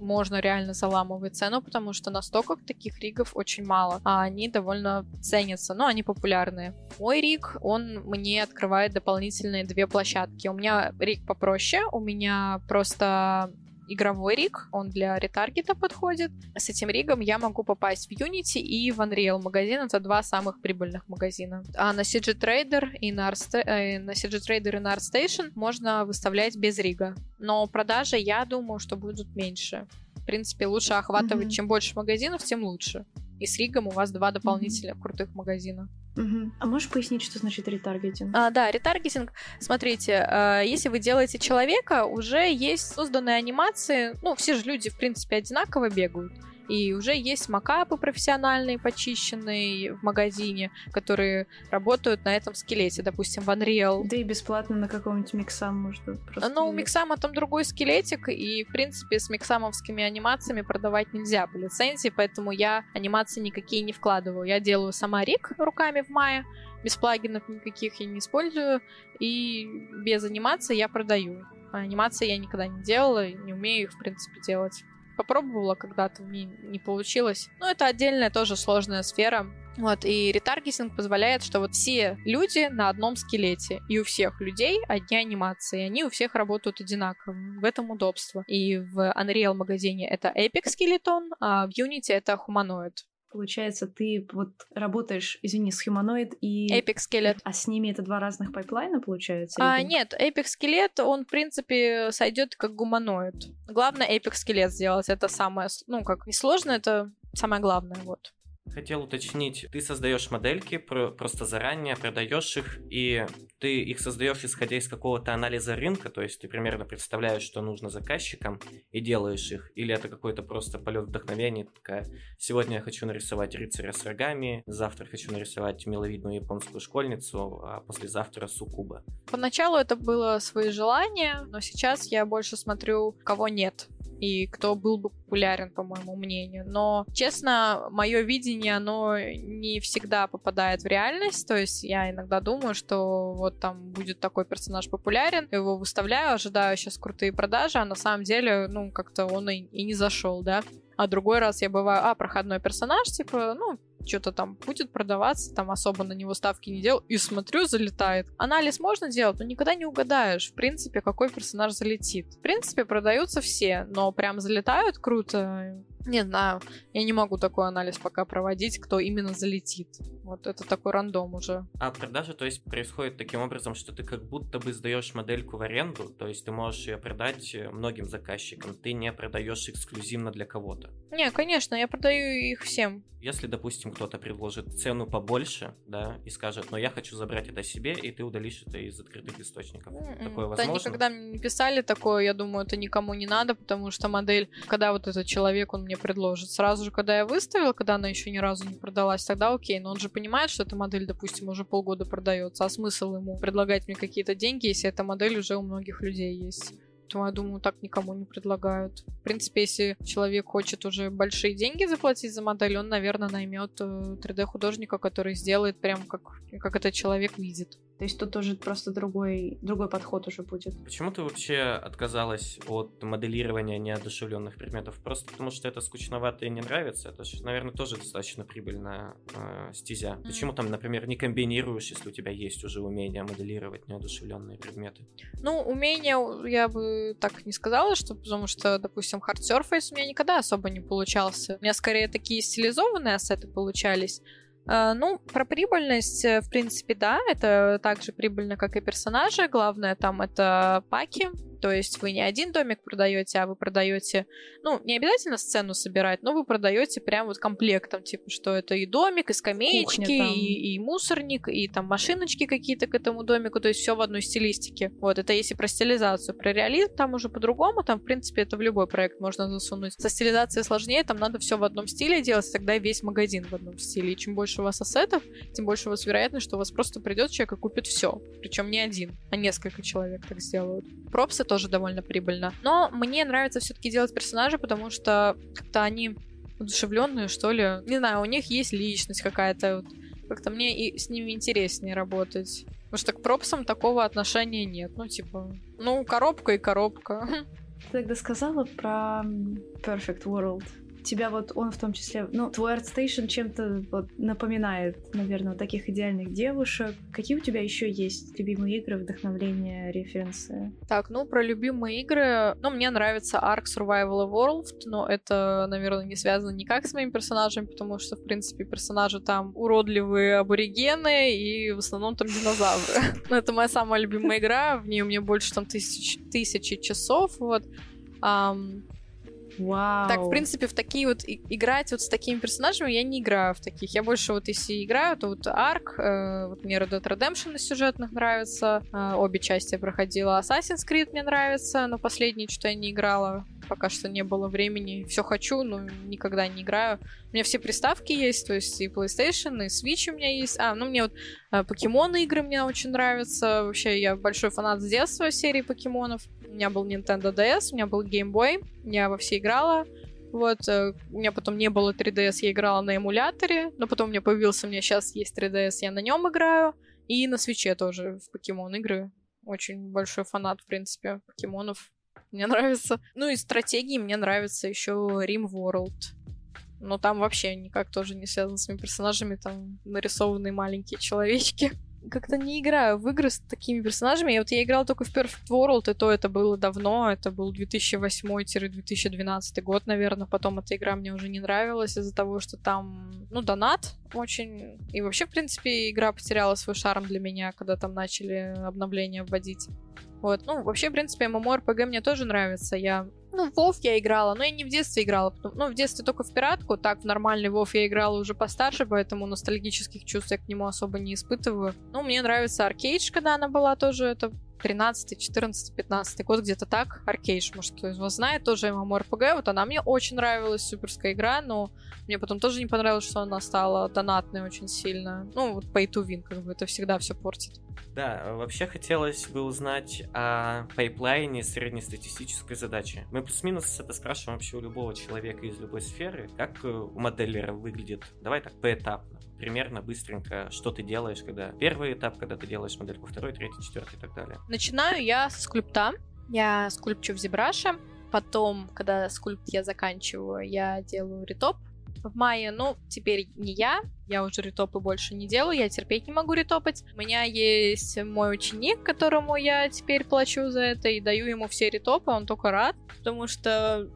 [SPEAKER 2] можно реально заламывать цену, потому что на стоках таких ригов очень мало, а они довольно ценятся, но они популярные. Мой риг, он мне открывает дополнительные две площадки. У меня риг попроще, у меня просто игровой риг, он для ретаргета подходит. С этим ригом я могу попасть в Unity и в Unreal магазин, это два самых прибыльных магазина. А на CG Trader и на, Art, э, на CG Trader и на ArtStation можно выставлять без рига. Но продажи, я думаю, что будут меньше. В принципе, лучше охватывать, mm-hmm. чем больше магазинов, тем лучше. И с Ригом у вас два дополнительных mm-hmm. крутых магазина.
[SPEAKER 1] Угу. А можешь пояснить, что значит ретаргетинг?
[SPEAKER 2] А, да, ретаргетинг. Смотрите, э, если вы делаете человека, уже есть созданные анимации. Ну, все же люди, в принципе, одинаково бегают. И уже есть макапы профессиональные, почищенные в магазине, которые работают на этом скелете, допустим, в Unreal.
[SPEAKER 1] Да и бесплатно на каком-нибудь миксам можно просто...
[SPEAKER 2] Но у миксама там другой скелетик, и, в принципе, с миксамовскими анимациями продавать нельзя по лицензии, поэтому я анимации никакие не вкладываю. Я делаю сама рик руками в мае, без плагинов никаких я не использую, и без анимации я продаю. А анимации я никогда не делала, не умею их, в принципе, делать попробовала когда-то, мне не получилось. Но это отдельная тоже сложная сфера. Вот, и ретаргетинг позволяет, что вот все люди на одном скелете, и у всех людей одни анимации, они у всех работают одинаково. В этом удобство. И в Unreal магазине это Epic скелетон, а в Unity это Humanoid.
[SPEAKER 1] Получается, ты вот работаешь, извини, с Humanoid и...
[SPEAKER 2] Epic Skeleton.
[SPEAKER 1] А с ними это два разных пайплайна, получается?
[SPEAKER 2] А, нет, Epic Skeleton, он, в принципе, сойдет как гуманоид. Главное Epic Skeleton сделать, это самое, ну, как несложно, это самое главное, вот.
[SPEAKER 3] Хотел уточнить, ты создаешь модельки просто заранее, продаешь их, и ты их создаешь исходя из какого-то анализа рынка, то есть ты примерно представляешь, что нужно заказчикам, и делаешь их, или это какой-то просто полет вдохновения, такая, сегодня я хочу нарисовать рыцаря с рогами, завтра хочу нарисовать миловидную японскую школьницу, а послезавтра сукуба.
[SPEAKER 2] Поначалу это было свои желания, но сейчас я больше смотрю, кого нет и кто был бы популярен, по моему мнению. Но, честно, мое видение, оно не всегда попадает в реальность. То есть я иногда думаю, что вот там будет такой персонаж популярен, его выставляю, ожидаю сейчас крутые продажи, а на самом деле, ну, как-то он и, и не зашел, да. А другой раз я бываю, а, проходной персонаж, типа, ну, что-то там будет продаваться, там особо на него ставки не делал, и смотрю, залетает. Анализ можно делать, но никогда не угадаешь, в принципе, какой персонаж залетит. В принципе, продаются все, но прям залетают круто, не знаю, я не могу такой анализ пока проводить, кто именно залетит. Вот это такой рандом уже.
[SPEAKER 3] А продажа, то есть, происходит таким образом, что ты как будто бы сдаешь модельку в аренду, то есть ты можешь ее продать э, многим заказчикам, ты не продаешь эксклюзивно для кого-то.
[SPEAKER 2] Не, конечно, я продаю их всем.
[SPEAKER 3] Если, допустим, кто-то предложит цену побольше, да, и скажет, но я хочу забрать это себе, и ты удалишь это из открытых источников. Mm-mm. Такое возможно?
[SPEAKER 2] Да, никогда мне не писали такое, я думаю, это никому не надо, потому что модель, когда вот этот человек, он мне мне предложит. Сразу же, когда я выставила, когда она еще ни разу не продалась, тогда окей. Но он же понимает, что эта модель, допустим, уже полгода продается. А смысл ему предлагать мне какие-то деньги, если эта модель уже у многих людей есть? Поэтому я думаю, так никому не предлагают. В принципе, если человек хочет уже большие деньги заплатить за модель, он, наверное, наймет 3D-художника, э, который сделает прям как, как этот человек видит.
[SPEAKER 1] То есть тут тоже просто другой, другой подход уже будет.
[SPEAKER 3] Почему ты вообще отказалась от моделирования неодушевленных предметов? Просто потому что это скучновато и не нравится? Это же, наверное, тоже достаточно прибыльная э, стезя. Mm. Почему там, например, не комбинируешь, если у тебя есть уже умение моделировать неодушевленные предметы?
[SPEAKER 2] Ну, умение я бы так не сказала, что потому что, допустим, Hard Surface у меня никогда особо не получался. У меня скорее такие стилизованные ассеты получались. А, ну, про прибыльность, э, в принципе, да, это так же прибыльно, как и персонажи. Главное там это паки, То есть вы не один домик продаете, а вы продаете, ну, не обязательно сцену собирать, но вы продаете прям вот комплектом, типа, что это и домик, и скамеечки, и, и мусорник, и там машиночки какие-то к этому домику, то есть все в одной стилистике. Вот, это если про стилизацию. Про реализм там уже по-другому, там, в принципе, это в любой проект можно засунуть. Со стилизацией сложнее, там надо все в одном стиле делать, тогда весь магазин в одном стиле. И чем больше у вас ассетов, тем больше у вас вероятность, что у вас просто придет человек и купит все. Причем не один, а несколько человек так сделают. Пропсы тоже довольно прибыльно. Но мне нравится все-таки делать персонажи, потому что как-то они удушевленные, что ли. Не знаю, у них есть личность какая-то. Вот. Как-то мне и с ними интереснее работать. Потому что к пропсам такого отношения нет. Ну, типа, ну, коробка и коробка.
[SPEAKER 1] Ты тогда сказала про Perfect World тебя вот он в том числе, ну, твой ArtStation чем-то вот напоминает, наверное, вот таких идеальных девушек. Какие у тебя еще есть любимые игры, вдохновления, референсы?
[SPEAKER 2] Так, ну, про любимые игры, ну, мне нравится Ark Survival Evolved, но это, наверное, не связано никак с моими персонажами, потому что, в принципе, персонажи там уродливые аборигены и в основном там динозавры. Но это моя самая любимая игра, в ней у меня больше там тысяч, тысячи часов, вот.
[SPEAKER 1] Вау.
[SPEAKER 2] Так, в принципе, в такие вот играть вот с такими персонажами я не играю в таких. Я больше вот если играю, то вот Ark, э, вот мне Red Dead Redemption из сюжетных нравится, э, обе части я проходила. Assassin's Creed мне нравится, но последний что-то я не играла. Пока что не было времени. Все хочу, но никогда не играю. У меня все приставки есть, то есть и PlayStation, и Switch у меня есть. А, ну мне вот э, покемоны игры мне очень нравятся. Вообще я большой фанат с детства серии покемонов. У меня был Nintendo DS, у меня был Game Boy, я во все играла. Вот, э, у меня потом не было 3DS, я играла на эмуляторе, но потом у меня появился, у меня сейчас есть 3DS, я на нем играю. И на свече тоже в покемон игры. Очень большой фанат, в принципе, покемонов. Мне нравится. Ну и стратегии мне нравится еще Rim World. Но там вообще никак тоже не связано с моими персонажами, там нарисованные маленькие человечки как-то не играю в игры с такими персонажами. Я вот я играла только в Perfect World, и то это было давно, это был 2008-2012 год, наверное. Потом эта игра мне уже не нравилась из-за того, что там, ну, донат очень... И вообще, в принципе, игра потеряла свой шарм для меня, когда там начали обновления вводить. Вот, ну, вообще, в принципе, MMORPG мне тоже нравится. Я ну, в WoW я играла, но я не в детстве играла. Ну, в детстве только в пиратку. Так, в нормальный WoW я играла уже постарше, поэтому ностальгических чувств я к нему особо не испытываю. Ну, мне нравится Аркейдж, когда она была тоже. Это 13, 14, 15 год, где-то так. Аркейдж, может, кто из вас знает, тоже MMORPG. Вот она мне очень нравилась, суперская игра, но мне потом тоже не понравилось, что она стала донатной очень сильно. Ну, вот pay to win, как бы это всегда все портит.
[SPEAKER 3] Да, вообще хотелось бы узнать о пайплайне среднестатистической задачи. Мы плюс-минус это спрашиваем вообще у любого человека из любой сферы. Как у моделлера выглядит? Давай так, поэтапно. Примерно, быстренько, что ты делаешь, когда первый этап, когда ты делаешь модельку, второй, третий, четвертый и так далее.
[SPEAKER 2] Начинаю я с скульпта. Я скульпчу в ZBrush. Потом, когда скульпт я заканчиваю, я делаю ретоп в мае. Ну, теперь не я, я уже ретопы больше не делаю, я терпеть не могу ретопать. У меня есть мой ученик, которому я теперь плачу за это и даю ему все ретопы, он только рад, потому что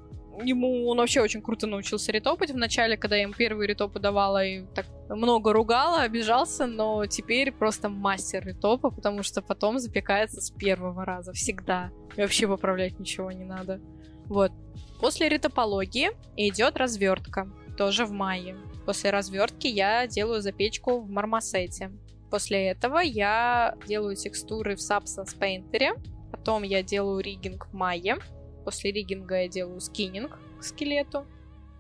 [SPEAKER 2] ему он вообще очень круто научился ретопать. Вначале, когда я ему первые ретопы давала и так много ругала, обижался, но теперь просто мастер ретопа, потому что потом запекается с первого раза всегда. И вообще поправлять ничего не надо. Вот. После ретопологии идет развертка тоже в мае. После развертки я делаю запечку в мармосете. После этого я делаю текстуры в Substance Painter. Потом я делаю риггинг в мае. После риггинга я делаю скиннинг к скелету.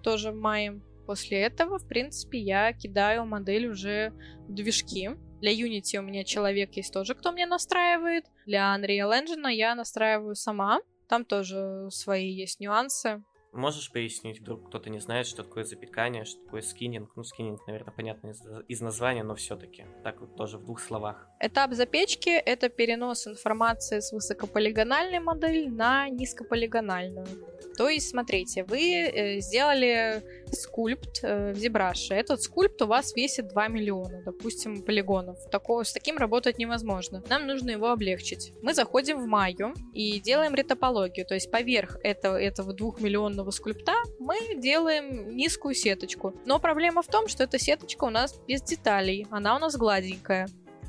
[SPEAKER 2] Тоже в мае. После этого, в принципе, я кидаю модель уже в движки. Для Unity у меня человек есть тоже, кто мне настраивает. Для Unreal Engine я настраиваю сама. Там тоже свои есть нюансы.
[SPEAKER 3] Можешь пояснить, вдруг кто-то не знает, что такое запекание, что такое скининг? Ну, скининг, наверное, понятно из, из названия, но все-таки. Так вот тоже в двух словах.
[SPEAKER 2] Этап запечки — это перенос информации с высокополигональной модели на низкополигональную. То есть, смотрите, вы э, сделали скульпт э, в ZBrush. Этот скульпт у вас весит 2 миллиона, допустим, полигонов. Такого, с таким работать невозможно. Нам нужно его облегчить. Мы заходим в Майю и делаем ретопологию. То есть поверх этого, этого 2 миллионного скульпта мы делаем низкую сеточку. Но проблема в том, что эта сеточка у нас без деталей. Она у нас гладенькая.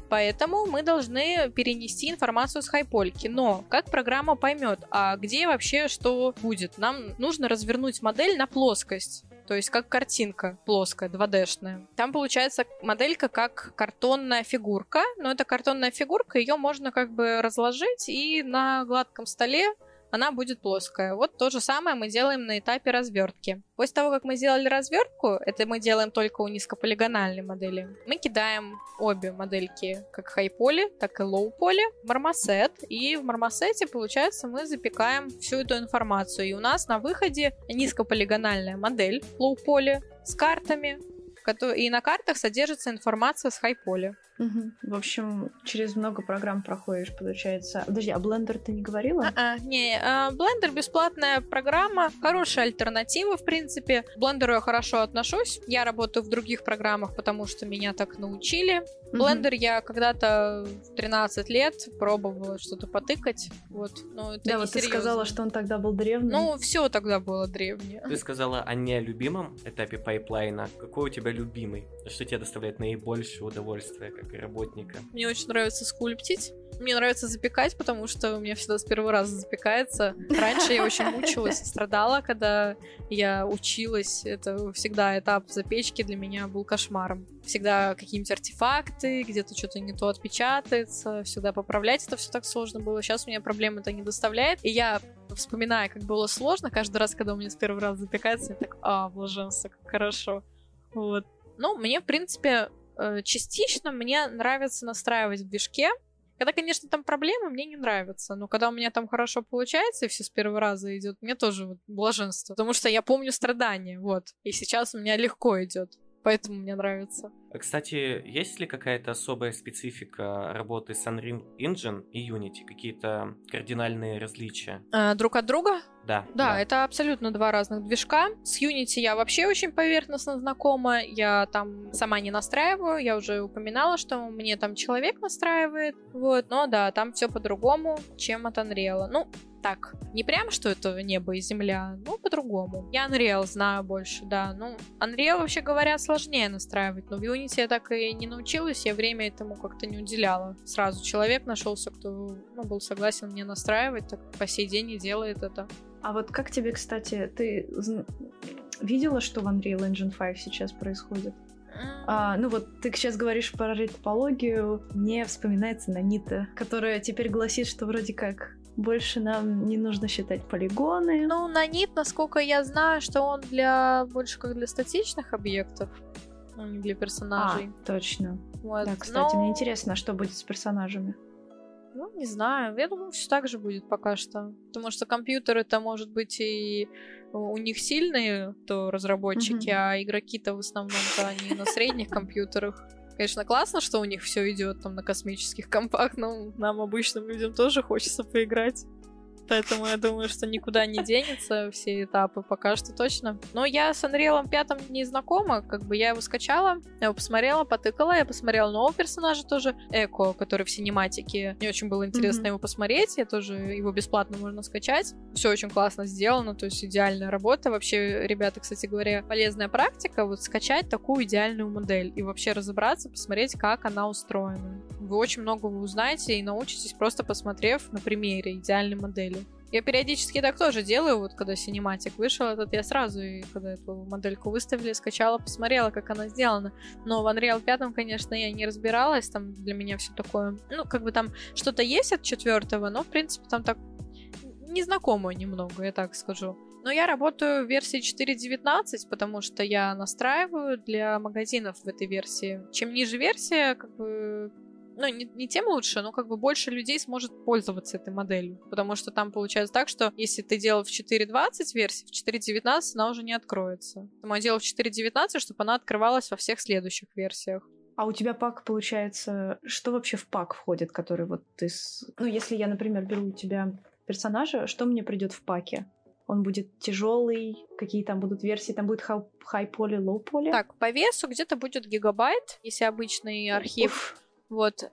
[SPEAKER 2] Поэтому мы должны перенести информацию с хайпольки. Но как программа поймет, а где вообще что будет? Нам нужно развернуть модель на плоскость. То есть как картинка плоская, 2D-шная. Там получается моделька как картонная фигурка, но эта картонная фигурка, ее можно как бы разложить и на гладком столе она будет плоская. Вот то же самое мы делаем на этапе развертки. После того, как мы сделали развертку, это мы делаем только у низкополигональной модели, мы кидаем обе модельки, как хай-поли, так и лоу-поли, в мармосет. И в мармосете, получается, мы запекаем всю эту информацию. И у нас на выходе низкополигональная модель лоу-поли с картами, и на картах содержится информация с хай-поли.
[SPEAKER 1] Угу. В общем, через много программ проходишь, получается. Подожди, а Blender ты не говорила?
[SPEAKER 2] А-а, не, а, Blender бесплатная программа, хорошая альтернатива, в принципе. К Blender я хорошо отношусь. Я работаю в других программах, потому что меня так научили. Blender угу. я когда-то в 13 лет пробовала что-то потыкать. Вот, но это
[SPEAKER 1] да, вот серьезно. ты сказала, что он тогда был древний.
[SPEAKER 2] Ну, все тогда было древнее.
[SPEAKER 3] Ты сказала о нелюбимом этапе пайплайна. Какой у тебя любимый? Что тебе доставляет наибольшее удовольствие, как работника.
[SPEAKER 2] Мне очень нравится скульптить. Мне нравится запекать, потому что у меня всегда с первого раза запекается. Раньше я очень мучилась и страдала, когда я училась. Это всегда этап запечки для меня был кошмаром. Всегда какие-нибудь артефакты, где-то что-то не то отпечатается, всегда поправлять это все так сложно было. Сейчас у меня проблем это не доставляет. И я вспоминая, как было сложно, каждый раз, когда у меня с первого раза запекается, я так, а, блаженство, как хорошо. Вот. Ну, мне, в принципе, Э, частично мне нравится настраивать в движке. Когда, конечно, там проблемы, мне не нравится. Но когда у меня там хорошо получается, и все с первого раза идет, мне тоже вот блаженство. Потому что я помню страдания, вот. И сейчас у меня легко идет. Поэтому мне нравится.
[SPEAKER 3] Кстати, есть ли какая-то особая специфика работы с Unreal Engine и Unity? Какие-то кардинальные различия?
[SPEAKER 2] А, друг от друга?
[SPEAKER 3] Да,
[SPEAKER 2] да. Да, это абсолютно два разных движка. С Unity я вообще очень поверхностно знакома. Я там сама не настраиваю. Я уже упоминала, что мне там человек настраивает. Вот, но да, там все по-другому, чем от Unreal. Ну, так, не прям, что это небо и земля, ну, по-другому. Я Unreal знаю больше, да. Ну, Unreal, вообще говоря, сложнее настраивать, но в Unity я так и не научилась, я время этому как-то не уделяла. Сразу человек нашелся, кто ну, был согласен мне настраивать, так по сей день и делает это.
[SPEAKER 1] А вот как тебе, кстати, ты видела, что в Unreal Engine 5 сейчас происходит? А, ну вот ты сейчас говоришь про топологию, мне вспоминается Нанита, которая теперь гласит, что вроде как больше нам не нужно считать полигоны.
[SPEAKER 2] Ну, нанит, насколько я знаю, что он для больше как для статичных объектов, а не для персонажей.
[SPEAKER 1] А, точно. Вот. Да, кстати, Но... мне интересно, что будет с персонажами.
[SPEAKER 2] Ну, не знаю. Я думаю, все так же будет пока что. Потому что компьютеры-то, может быть, и у них сильные, то разработчики, mm-hmm. а игроки-то в основном-то они на средних компьютерах. Конечно, классно, что у них все идет там на космических компах, но нам, обычным людям, тоже хочется поиграть. Поэтому я думаю, что никуда не денется все этапы пока что точно. Но я с Unreal 5 не знакома, как бы я его скачала, я его посмотрела, потыкала, я посмотрела нового персонажа тоже, Эко, который в синематике. Мне очень было интересно mm-hmm. его посмотреть, я тоже его бесплатно можно скачать. Все очень классно сделано, то есть идеальная работа. Вообще, ребята, кстати говоря, полезная практика, вот скачать такую идеальную модель и вообще разобраться, посмотреть, как она устроена. Вы очень много узнаете и научитесь просто посмотрев на примере идеальной модели. Я периодически так тоже делаю, вот когда синематик вышел этот, я сразу, и когда эту модельку выставили, скачала, посмотрела, как она сделана. Но в Unreal 5, конечно, я не разбиралась, там для меня все такое, ну, как бы там что-то есть от четвертого, но, в принципе, там так незнакомое немного, я так скажу. Но я работаю в версии 4.19, потому что я настраиваю для магазинов в этой версии. Чем ниже версия, как бы ну, не, не тем лучше, но как бы больше людей сможет пользоваться этой моделью. Потому что там получается так, что если ты делал в 4.20 версии, в 4.19 она уже не откроется. Поэтому я делал в 4.19, чтобы она открывалась во всех следующих версиях.
[SPEAKER 1] А у тебя пак, получается, что вообще в пак входит, который вот ты... С... Ну, если я, например, беру у тебя персонажа, что мне придет в паке? Он будет тяжелый, какие там будут версии, там будет хай-поли, лоу-поли?
[SPEAKER 2] Так, по весу где-то будет гигабайт, если обычный архив. Уф. Вот.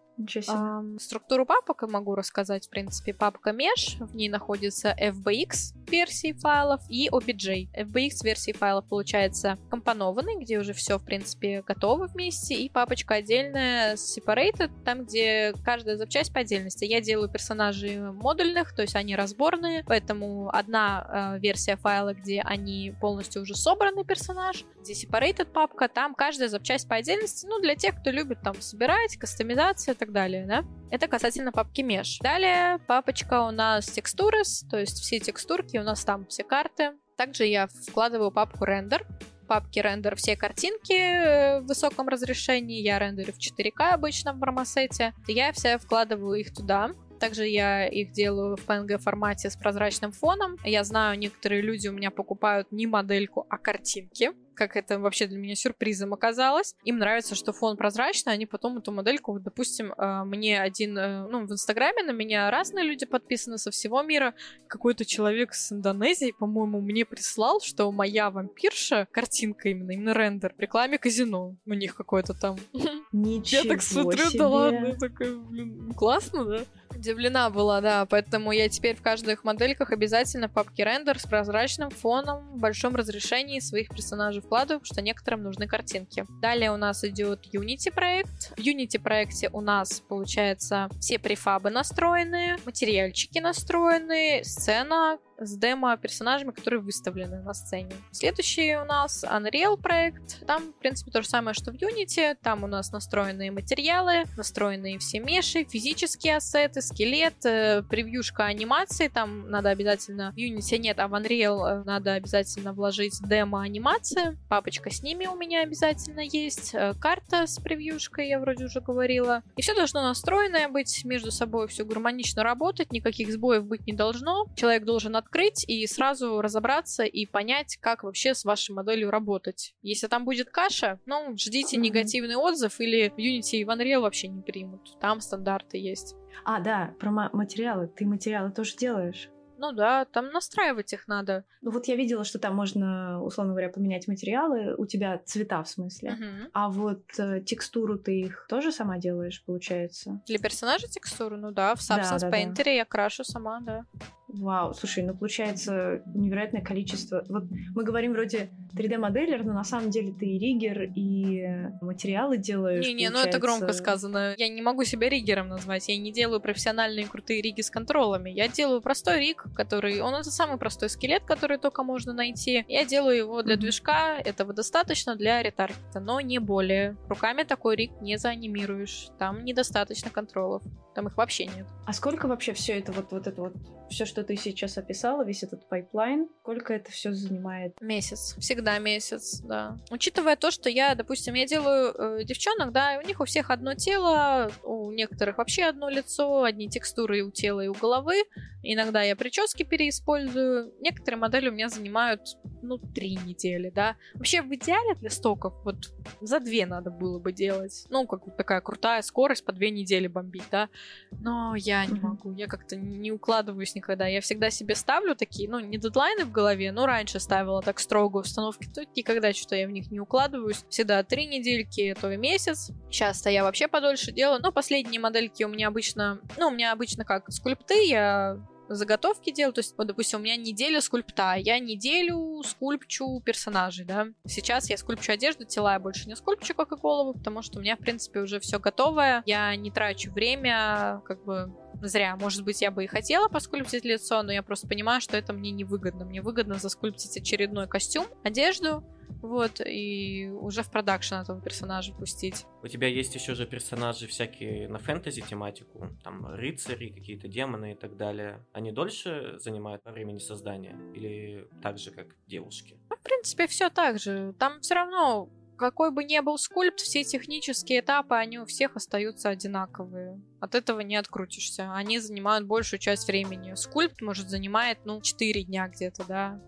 [SPEAKER 2] Ам, структуру папок я могу рассказать. В принципе, папка Mesh, в ней находится FBX версии файлов и OBJ. FBX версии файлов получается компонованный, где уже все, в принципе, готово вместе, и папочка отдельная separated, там, где каждая запчасть по отдельности. Я делаю персонажей модульных, то есть они разборные, поэтому одна э, версия файла, где они полностью уже собранный персонаж, где separated папка, там каждая запчасть по отдельности, ну, для тех, кто любит там собирать, кастомизация и так далее, да. Это касательно папки Mesh. Далее папочка у нас Textures, то есть все текстурки, у нас там все карты. Также я вкладываю папку Render, папки рендер все картинки э, в высоком разрешении. Я рендерю в 4К обычно в Marmoset. Я все вкладываю их туда. Также я их делаю в PNG формате с прозрачным фоном. Я знаю, некоторые люди у меня покупают не модельку, а картинки как это вообще для меня сюрпризом оказалось. Им нравится, что фон прозрачный, они потом эту модельку, вот, допустим, э, мне один, э, ну, в Инстаграме на меня разные люди подписаны со всего мира. Какой-то человек с Индонезии, по-моему, мне прислал, что моя вампирша, картинка именно, именно рендер, в рекламе казино. У них какой-то там.
[SPEAKER 1] Ничего
[SPEAKER 2] Я так смотрю,
[SPEAKER 1] себе.
[SPEAKER 2] да ладно, такая, блин, классно, да? Удивлена была, да, поэтому я теперь в каждых их модельках обязательно папки рендер с прозрачным фоном, в большом разрешении своих персонажей вкладываю, что некоторым нужны картинки. Далее у нас идет Unity проект. В Unity проекте у нас, получается, все префабы настроены, материальчики настроены, сцена, с демо-персонажами, которые выставлены на сцене. Следующий у нас Unreal проект. Там, в принципе, то же самое, что в Unity. Там у нас настроенные материалы, настроенные все меши, физические ассеты, скелет, э, превьюшка анимации. Там надо обязательно... В Unity нет, а в Unreal э, надо обязательно вложить демо-анимации. Папочка с ними у меня обязательно есть. Э, Карта с превьюшкой, я вроде уже говорила. И все должно настроенное быть, между собой все гармонично работать, никаких сбоев быть не должно. Человек должен открыть и сразу разобраться и понять, как вообще с вашей моделью работать. Если там будет каша, ну, ждите негативный отзыв или в Unity и в Unreal вообще не примут. Там стандарты есть.
[SPEAKER 1] А, да, про ма- материалы. Ты материалы тоже делаешь?
[SPEAKER 2] Ну да, там настраивать их надо.
[SPEAKER 1] Ну вот я видела, что там можно, условно говоря, поменять материалы. У тебя цвета, в смысле.
[SPEAKER 2] Мгм.
[SPEAKER 1] А вот э, текстуру ты их тоже сама делаешь, получается?
[SPEAKER 2] Для персонажа текстуру, ну да, в
[SPEAKER 1] Да,
[SPEAKER 2] Substance
[SPEAKER 1] да, да.
[SPEAKER 2] Painter я крашу сама, да.
[SPEAKER 1] Вау, слушай, ну получается невероятное количество. Вот мы говорим вроде 3D-моделер, но на самом деле ты и риггер, и э, материалы делаешь.
[SPEAKER 2] Не-не, ну это громко
[SPEAKER 1] получается.
[SPEAKER 2] сказано. Я не могу себя риггером назвать. Я не делаю профессиональные крутые риги с контролами. Я делаю простой риг, который... Он это самый простой скелет, который только можно найти. Я делаю его для
[SPEAKER 1] Мгм.
[SPEAKER 2] движка. Этого достаточно для ретаргета, но не более. Руками такой риг не заанимируешь. Там недостаточно контролов. Там их вообще нет.
[SPEAKER 1] А сколько вообще все это вот, вот это вот, все, что ты сейчас описала, весь этот pipeline, сколько это все занимает?
[SPEAKER 2] Месяц. Всегда месяц, да. Учитывая то, что я, допустим, я делаю э, девчонок, да, у них у всех одно тело, у некоторых вообще одно лицо, одни текстуры и у тела, и у головы. Иногда я прически переиспользую. Некоторые модели у меня занимают, ну, три недели, да. Вообще, в идеале для стоков вот за две надо было бы делать. Ну, как вот такая крутая скорость по две недели бомбить, да. Но я не могу, я как-то не укладываюсь никогда. Я всегда себе ставлю такие, ну, не дедлайны в голове, но раньше ставила так строго установки, то никогда что-то я в них не укладываюсь. Всегда три недельки, то и месяц. Сейчас-то я вообще подольше делаю, но последние модельки у меня обычно, ну, у меня обычно как скульпты, я заготовки делаю, то есть, вот, допустим, у меня неделя скульпта, я неделю скульпчу персонажей, да. Сейчас я скульпчу одежду, тела я больше не скульпчу, как и голову, потому что у меня, в принципе, уже все готовое, я не трачу время, как бы, зря. Может быть, я бы и хотела поскульптить лицо, но я просто понимаю, что это мне невыгодно. Мне выгодно заскульптить очередной костюм, одежду, вот, и уже в продакшн этого персонажа пустить.
[SPEAKER 3] У тебя есть еще же персонажи всякие на фэнтези тематику, там рыцари, какие-то демоны и так далее. Они дольше занимают по времени создания или так же, как девушки?
[SPEAKER 2] Ну, в принципе, все так же. Там все равно, какой бы ни был скульпт, все технические этапы, они у всех остаются одинаковые. От этого не открутишься. Они занимают большую часть времени. Скульпт, может, занимает, ну, 4 дня где-то, да.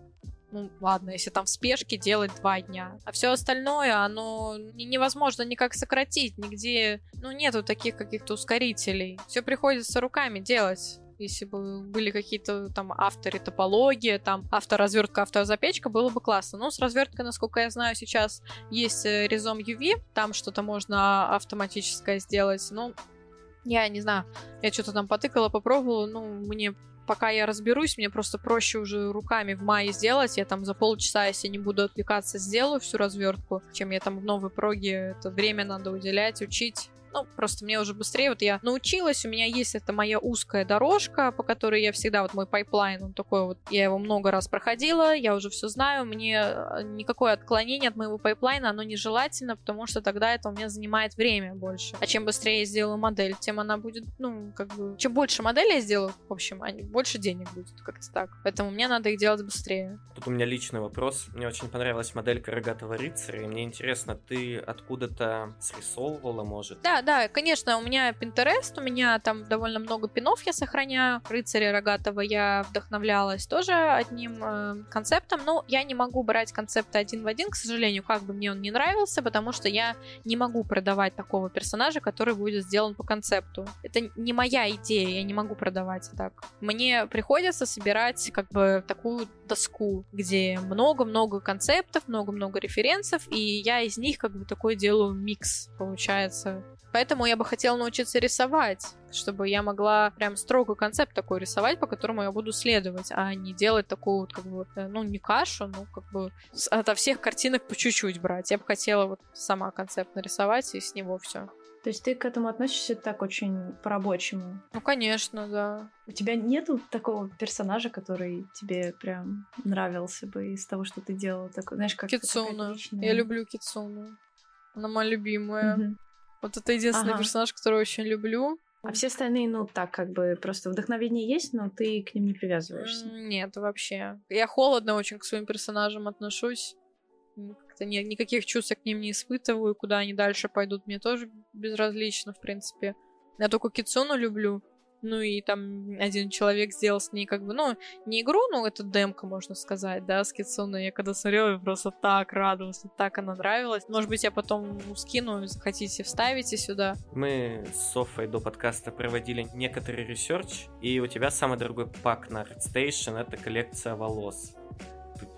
[SPEAKER 2] Ну, ладно, если там в спешке делать два дня. А все остальное, оно не- невозможно никак сократить, нигде, ну, нету таких каких-то ускорителей. Все приходится руками делать. Если бы были какие-то там авторы топология, там авторазвертка, автозапечка, было бы классно. Ну, с разверткой, насколько я знаю, сейчас есть э, RizomUV, там что-то можно автоматическое сделать. Ну, Я не знаю, я что-то там потыкала, попробовала, ну, мне пока я разберусь, мне просто проще уже руками в Майе сделать. Я там за полчаса, если не буду отвлекаться, сделаю всю развертку, чем я там в новой проге это время надо уделять, учить. Ну, просто мне уже быстрее, вот я научилась, у меня есть эта моя узкая дорожка, по которой я всегда, вот мой pipeline, он такой вот, я его много раз проходила, я уже все знаю, мне э, никакое отклонение от моего пайплайна, оно нежелательно, потому что тогда это у меня занимает время больше. А чем быстрее я сделаю модель, тем она будет, ну, как бы, чем больше моделей я сделаю, в общем, больше денег будет, как-то так. Поэтому мне надо их делать быстрее.
[SPEAKER 3] Тут у меня личный вопрос. Мне очень понравилась моделька рогатого рыцаря, и мне интересно, ты откуда-то срисовывала, может?
[SPEAKER 2] Да, да, конечно, у меня Pinterest, у меня там довольно много пинов я сохраняю. Рыцаря Рогатого я вдохновлялась тоже одним э, концептом. Но я не могу брать концепты один в один, к сожалению, как бы мне он не нравился, потому что я не могу продавать такого персонажа, который будет сделан по концепту. Это не моя идея, я не могу продавать так. Мне приходится собирать как бы такую доску, где много-много концептов, много-много референсов, и я из них как бы такой делаю микс, получается. Поэтому я бы хотела научиться рисовать, чтобы я могла прям строгий концепт такой рисовать, по которому я буду следовать, а не делать такую вот как бы, э, ну, не кашу, ну, как бы ото всех картинок по чуть-чуть брать. Я бы хотела вот сама концепт нарисовать и с него все.
[SPEAKER 1] То есть ты к этому относишься так очень по-рабочему?
[SPEAKER 2] Ну, конечно, да.
[SPEAKER 1] У тебя нету такого персонажа, который тебе прям нравился бы из того, что ты делала? Такой, знаешь, как
[SPEAKER 2] Кицуна. Я люблю Кицуну. Она моя любимая. Угу. Вот это единственный ага. персонаж, который очень люблю.
[SPEAKER 1] А все остальные, ну, так, как бы, просто вдохновение есть, но ты к ним не привязываешься.
[SPEAKER 2] Нет, вообще. Я холодно очень к своим персонажам отношусь. Как-то ни, никаких чувств я к ним не испытываю. Куда они дальше пойдут, мне тоже безразлично, в принципе. Я только Кицуну люблю. Ну и там один человек сделал с ней как бы, ну, не игру, но это демка, можно сказать, да, с Кицуной. Я когда смотрела, я просто так радовалась, так она нравилась. Может быть, я потом скину, захотите, вставите сюда.
[SPEAKER 3] Мы с Софой до подкаста проводили некоторый research, и у тебя самый дорогой пак на ArtStation — это коллекция волос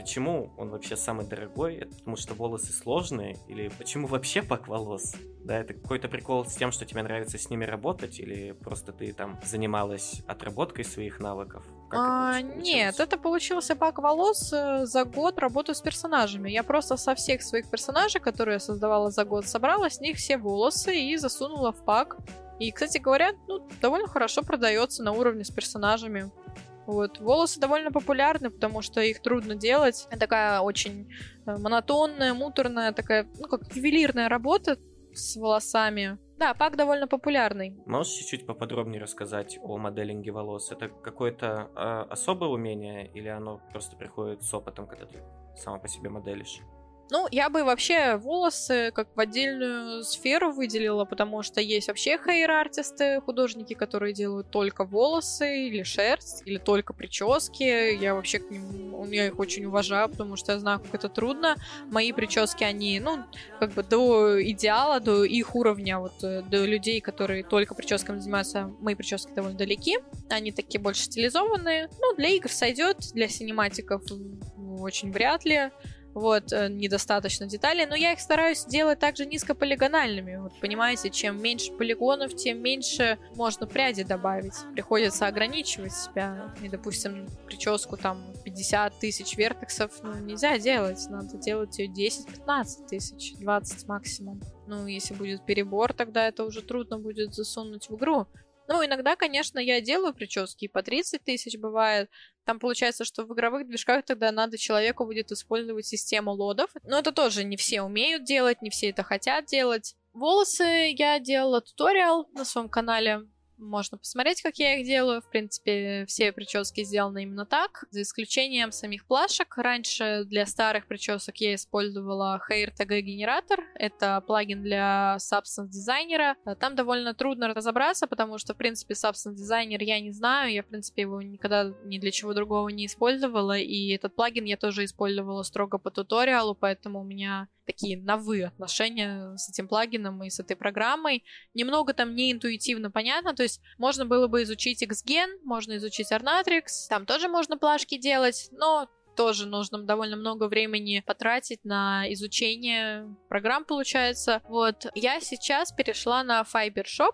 [SPEAKER 3] почему он вообще самый дорогой? Это потому что волосы сложные? Или почему вообще пак волос? Да, это какой-то прикол с тем, что тебе нравится с ними работать, или просто ты там занималась отработкой своих навыков?
[SPEAKER 2] а, это нет, это получился пак волос э, за год работы с персонажами. Я просто со всех своих персонажей, которые я создавала за год, собрала с них все волосы и засунула в пак. И, кстати говоря, ну, довольно хорошо продается на уровне с персонажами. Вот. Волосы довольно популярны, потому что их трудно делать. Такая очень э, монотонная, муторная, такая, ну, как ювелирная работа с волосами. Да, пак довольно популярный.
[SPEAKER 3] Можешь чуть-чуть поподробнее рассказать о моделинге волос? Это какое-то э, особое умение или оно просто приходит с опытом, когда ты сама по себе моделишь?
[SPEAKER 2] Ну, я бы вообще волосы как в отдельную сферу выделила, потому что есть вообще хейр-артисты, художники, которые делают только волосы или шерсть, или только прически. Я вообще к ним, я их очень уважаю, потому что я знаю, как это трудно. Мои прически, они, ну, как бы до идеала, до их уровня, вот, э, до людей, которые только прическами занимаются, мои прически довольно далеки. Они такие больше стилизованные. Ну, для игр сойдет, для синематиков очень вряд ли вот, э, недостаточно деталей, но я их стараюсь делать также низкополигональными, вот, понимаете, чем меньше полигонов, тем меньше можно пряди добавить, приходится ограничивать себя, и, допустим, прическу там 50 тысяч вертексов, ну, нельзя делать, надо делать ее 10-15 тысяч, 20 максимум. Ну, если будет перебор, тогда это уже трудно будет засунуть в игру. Ну, иногда, конечно, я делаю прически по 30 тысяч бывает. Там получается, что в игровых движках тогда надо человеку будет использовать систему лодов. Но это тоже не все умеют делать, не все это хотят делать. Волосы я делала туториал на своем канале можно посмотреть, как я их делаю. В принципе, все прически сделаны именно так, за исключением самих плашек. Раньше для старых причесок я использовала Hair TG генератор. Это плагин для Substance дизайнера. Там довольно трудно разобраться, потому что, в принципе, Substance дизайнер я не знаю. Я, в принципе, его никогда ни для чего другого не использовала. И этот плагин я тоже использовала строго по туториалу, поэтому у меня такие на «вы» отношения с этим плагином и с этой программой. Немного там не интуитивно понятно, то есть можно было бы изучить Xgen, можно изучить Arnatrix, там тоже можно плашки делать, но тоже нужно довольно много времени потратить на изучение программ, получается. Вот, я сейчас перешла на Fiber Shop,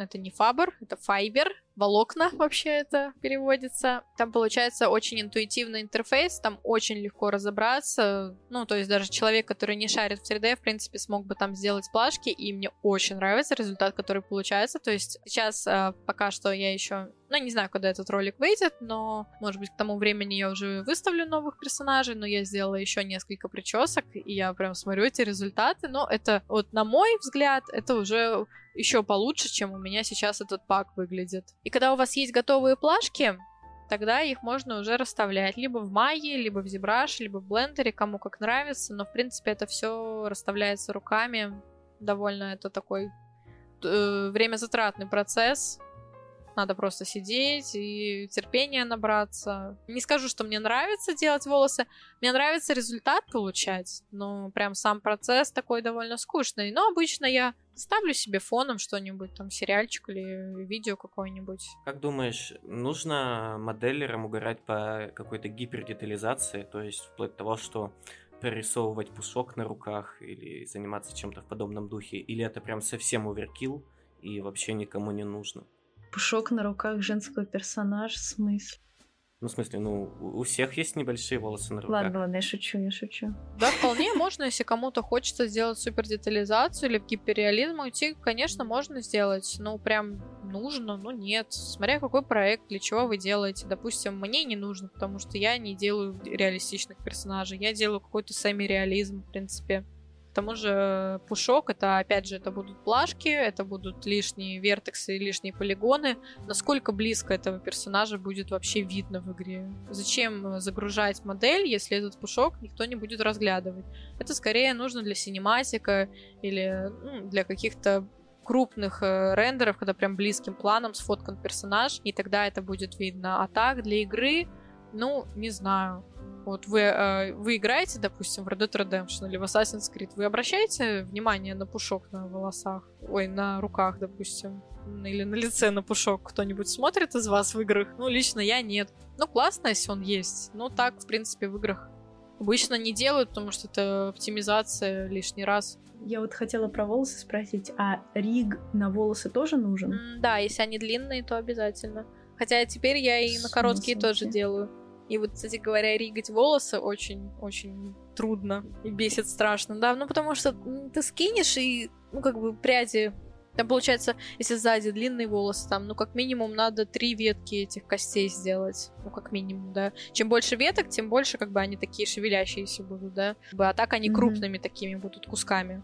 [SPEAKER 2] это не фабр, это файбер, волокна вообще это переводится. Там получается очень интуитивный интерфейс, там очень легко разобраться. Ну, то есть даже человек, который не шарит в 3D, в принципе, смог бы там сделать плашки, и мне очень нравится результат, который получается. То есть сейчас э, пока что я еще ну, не знаю, когда этот ролик выйдет, но, может быть, к тому времени я уже выставлю новых персонажей, но я сделала еще несколько причесок, и я прям смотрю эти результаты. Но это, вот на мой взгляд, это уже еще получше, чем у меня сейчас этот пак выглядит. И когда у вас есть готовые плашки, тогда их можно уже расставлять либо в Майе, либо в ZBrush, либо в блендере, кому как нравится, но в принципе это все расставляется руками. Довольно это такой э, время затратный процесс, надо просто сидеть и терпения набраться. Не скажу, что мне нравится делать волосы, мне нравится результат получать, но прям сам процесс такой довольно скучный. Но обычно я ставлю себе фоном что-нибудь, там, сериальчик или видео какое-нибудь.
[SPEAKER 3] Как думаешь, нужно моделерам угорать по какой-то гипердетализации, то есть вплоть до того, что прорисовывать пушок на руках или заниматься чем-то в подобном духе, или это прям совсем оверкил и вообще никому не нужно?
[SPEAKER 1] Пушок на руках женского персонажа, в смысле?
[SPEAKER 3] Ну, в смысле, ну, у всех есть небольшие волосы на руках.
[SPEAKER 1] Ладно, ладно, я шучу, я шучу.
[SPEAKER 2] Да, вполне можно, если кому-то хочется сделать супер детализацию или в гиперреализм уйти, конечно, можно сделать. Ну, прям нужно, ну нет. Смотря какой проект, для чего вы делаете. Допустим, мне не нужно, потому что я не делаю реалистичных персонажей. Я делаю какой-то сами-реализм, в принципе тому же пушок, это опять же, это будут плашки, это будут лишние вертексы, лишние полигоны. Насколько близко этого персонажа будет вообще видно в игре? Зачем загружать модель, если этот пушок никто не будет разглядывать? Это скорее нужно для синематика или ну, для каких-то крупных э, рендеров, когда прям близким планом сфоткан персонаж, и тогда это будет видно. А так, для игры, ну, не знаю. Вот вы, э, вы играете, допустим, в Red Dead Redemption или в Assassin's Creed, вы обращаете внимание на пушок на волосах? Ой, на руках, допустим. Или на лице на пушок кто-нибудь смотрит из вас в играх? Ну, лично я нет. Ну, классно, если он есть. Ну, так, в принципе, в играх обычно не делают, потому что это оптимизация лишний раз.
[SPEAKER 1] Я вот хотела про волосы спросить, а риг на волосы тоже нужен?
[SPEAKER 2] М, да, если они длинные, то обязательно. Хотя теперь я и на короткие тоже делаю. И вот, кстати говоря, ригать волосы очень-очень трудно и бесит страшно, да, ну потому что ты скинешь и, ну, как бы пряди там получается, если сзади длинные волосы, там, ну, как минимум, надо три ветки этих костей сделать. Ну, как минимум, да. Чем больше веток, тем больше, как бы, они такие шевелящиеся будут, да. А так они mm-hmm. крупными такими будут кусками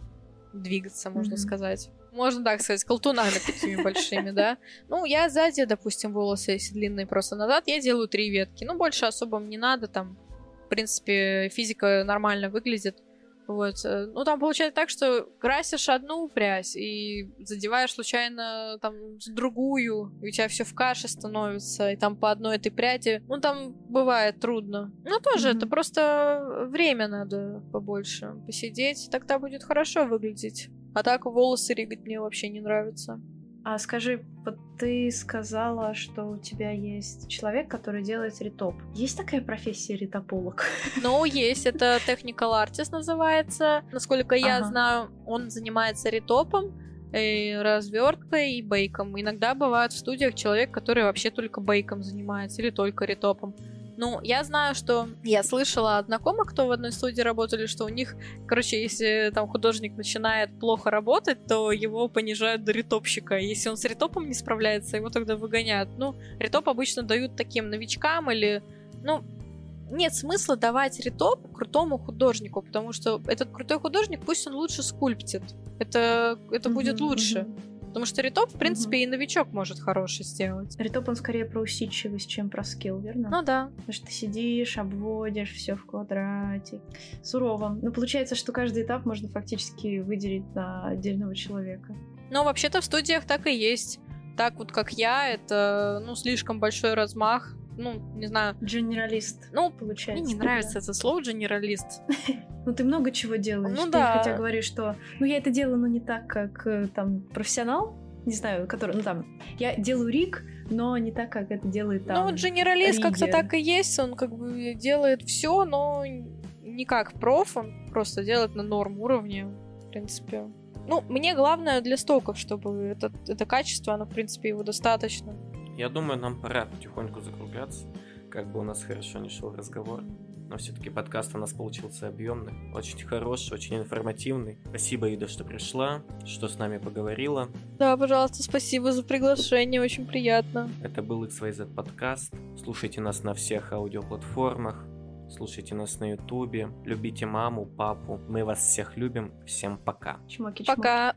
[SPEAKER 2] двигаться, можно mm-hmm. сказать можно так сказать, колтунами такими большими, да. Ну, я сзади, допустим, волосы, если длинные просто назад, я делаю три ветки. Ну, больше особо мне надо, там, в принципе, физика нормально выглядит. Вот. Э, ну, там получается так, что красишь одну прядь и задеваешь случайно там другую, и у тебя все в каше становится, и там по одной этой пряди. Ну, там бывает трудно. Ну, тоже mm-hmm. это просто время надо побольше посидеть, тогда будет хорошо выглядеть. А так волосы ригать мне вообще не нравится.
[SPEAKER 1] А скажи, вот ты сказала, что у тебя есть человек, который делает ритоп. Есть такая профессия ритополог?
[SPEAKER 2] Ну, есть. Это technical artist называется. Насколько я ага. знаю, он занимается ритопом, и разверткой и бейком. Иногда бывает в студиях человек, который вообще только бейком занимается или только ритопом. Ну, я знаю, что я слышала от знакомых, кто в одной студии работали, что у них, короче, если там художник начинает плохо работать, то его понижают до ритопщика. Если он с ритопом не справляется, его тогда выгоняют. Ну, ритоп обычно дают таким новичкам или, ну, нет смысла давать ритоп крутому художнику, потому что этот крутой художник, пусть он лучше скульптит. Это, это mm-hmm, будет лучше. Mm-hmm. Потому что ритоп, в принципе, угу. и новичок может хороший сделать.
[SPEAKER 1] Ритоп, он скорее про усидчивость, чем про скилл, верно?
[SPEAKER 2] Ну да.
[SPEAKER 1] Потому что ты сидишь, обводишь все в квадрате. Сурово. Но получается, что каждый этап можно фактически выделить на отдельного человека.
[SPEAKER 2] Ну, вообще-то в студиях так и есть. Так вот, как я, это, ну, слишком большой размах ну, не знаю...
[SPEAKER 1] Генералист,
[SPEAKER 2] ну, получается. Мне не нравится это слово генералист.
[SPEAKER 1] Ну, ты много чего делаешь. Ну, да. хотя говоришь, что... Ну, я это делаю, но не так, как э, там профессионал, не знаю, который, ну там, я делаю рик, но не так, как это делает там.
[SPEAKER 2] Ну, вот генералист как-то так и есть, он как бы делает все, но не как проф, он просто делает на норм уровне, в принципе. Ну, мне главное для стоков, чтобы это, это качество, оно, в принципе, его достаточно.
[SPEAKER 3] Я думаю, нам пора потихоньку закругляться. Как бы у нас хорошо не шел разговор. Но все-таки подкаст у нас получился объемный, очень хороший, очень информативный. Спасибо, Ида, что пришла, что с нами поговорила.
[SPEAKER 2] Да, пожалуйста, спасибо за приглашение, очень приятно.
[SPEAKER 3] Это был XYZ подкаст. Слушайте нас на всех аудиоплатформах. Слушайте нас на Ютубе. Любите маму, папу. Мы вас всех любим. Всем пока.
[SPEAKER 1] Чмоки-чмоки.
[SPEAKER 2] Пока.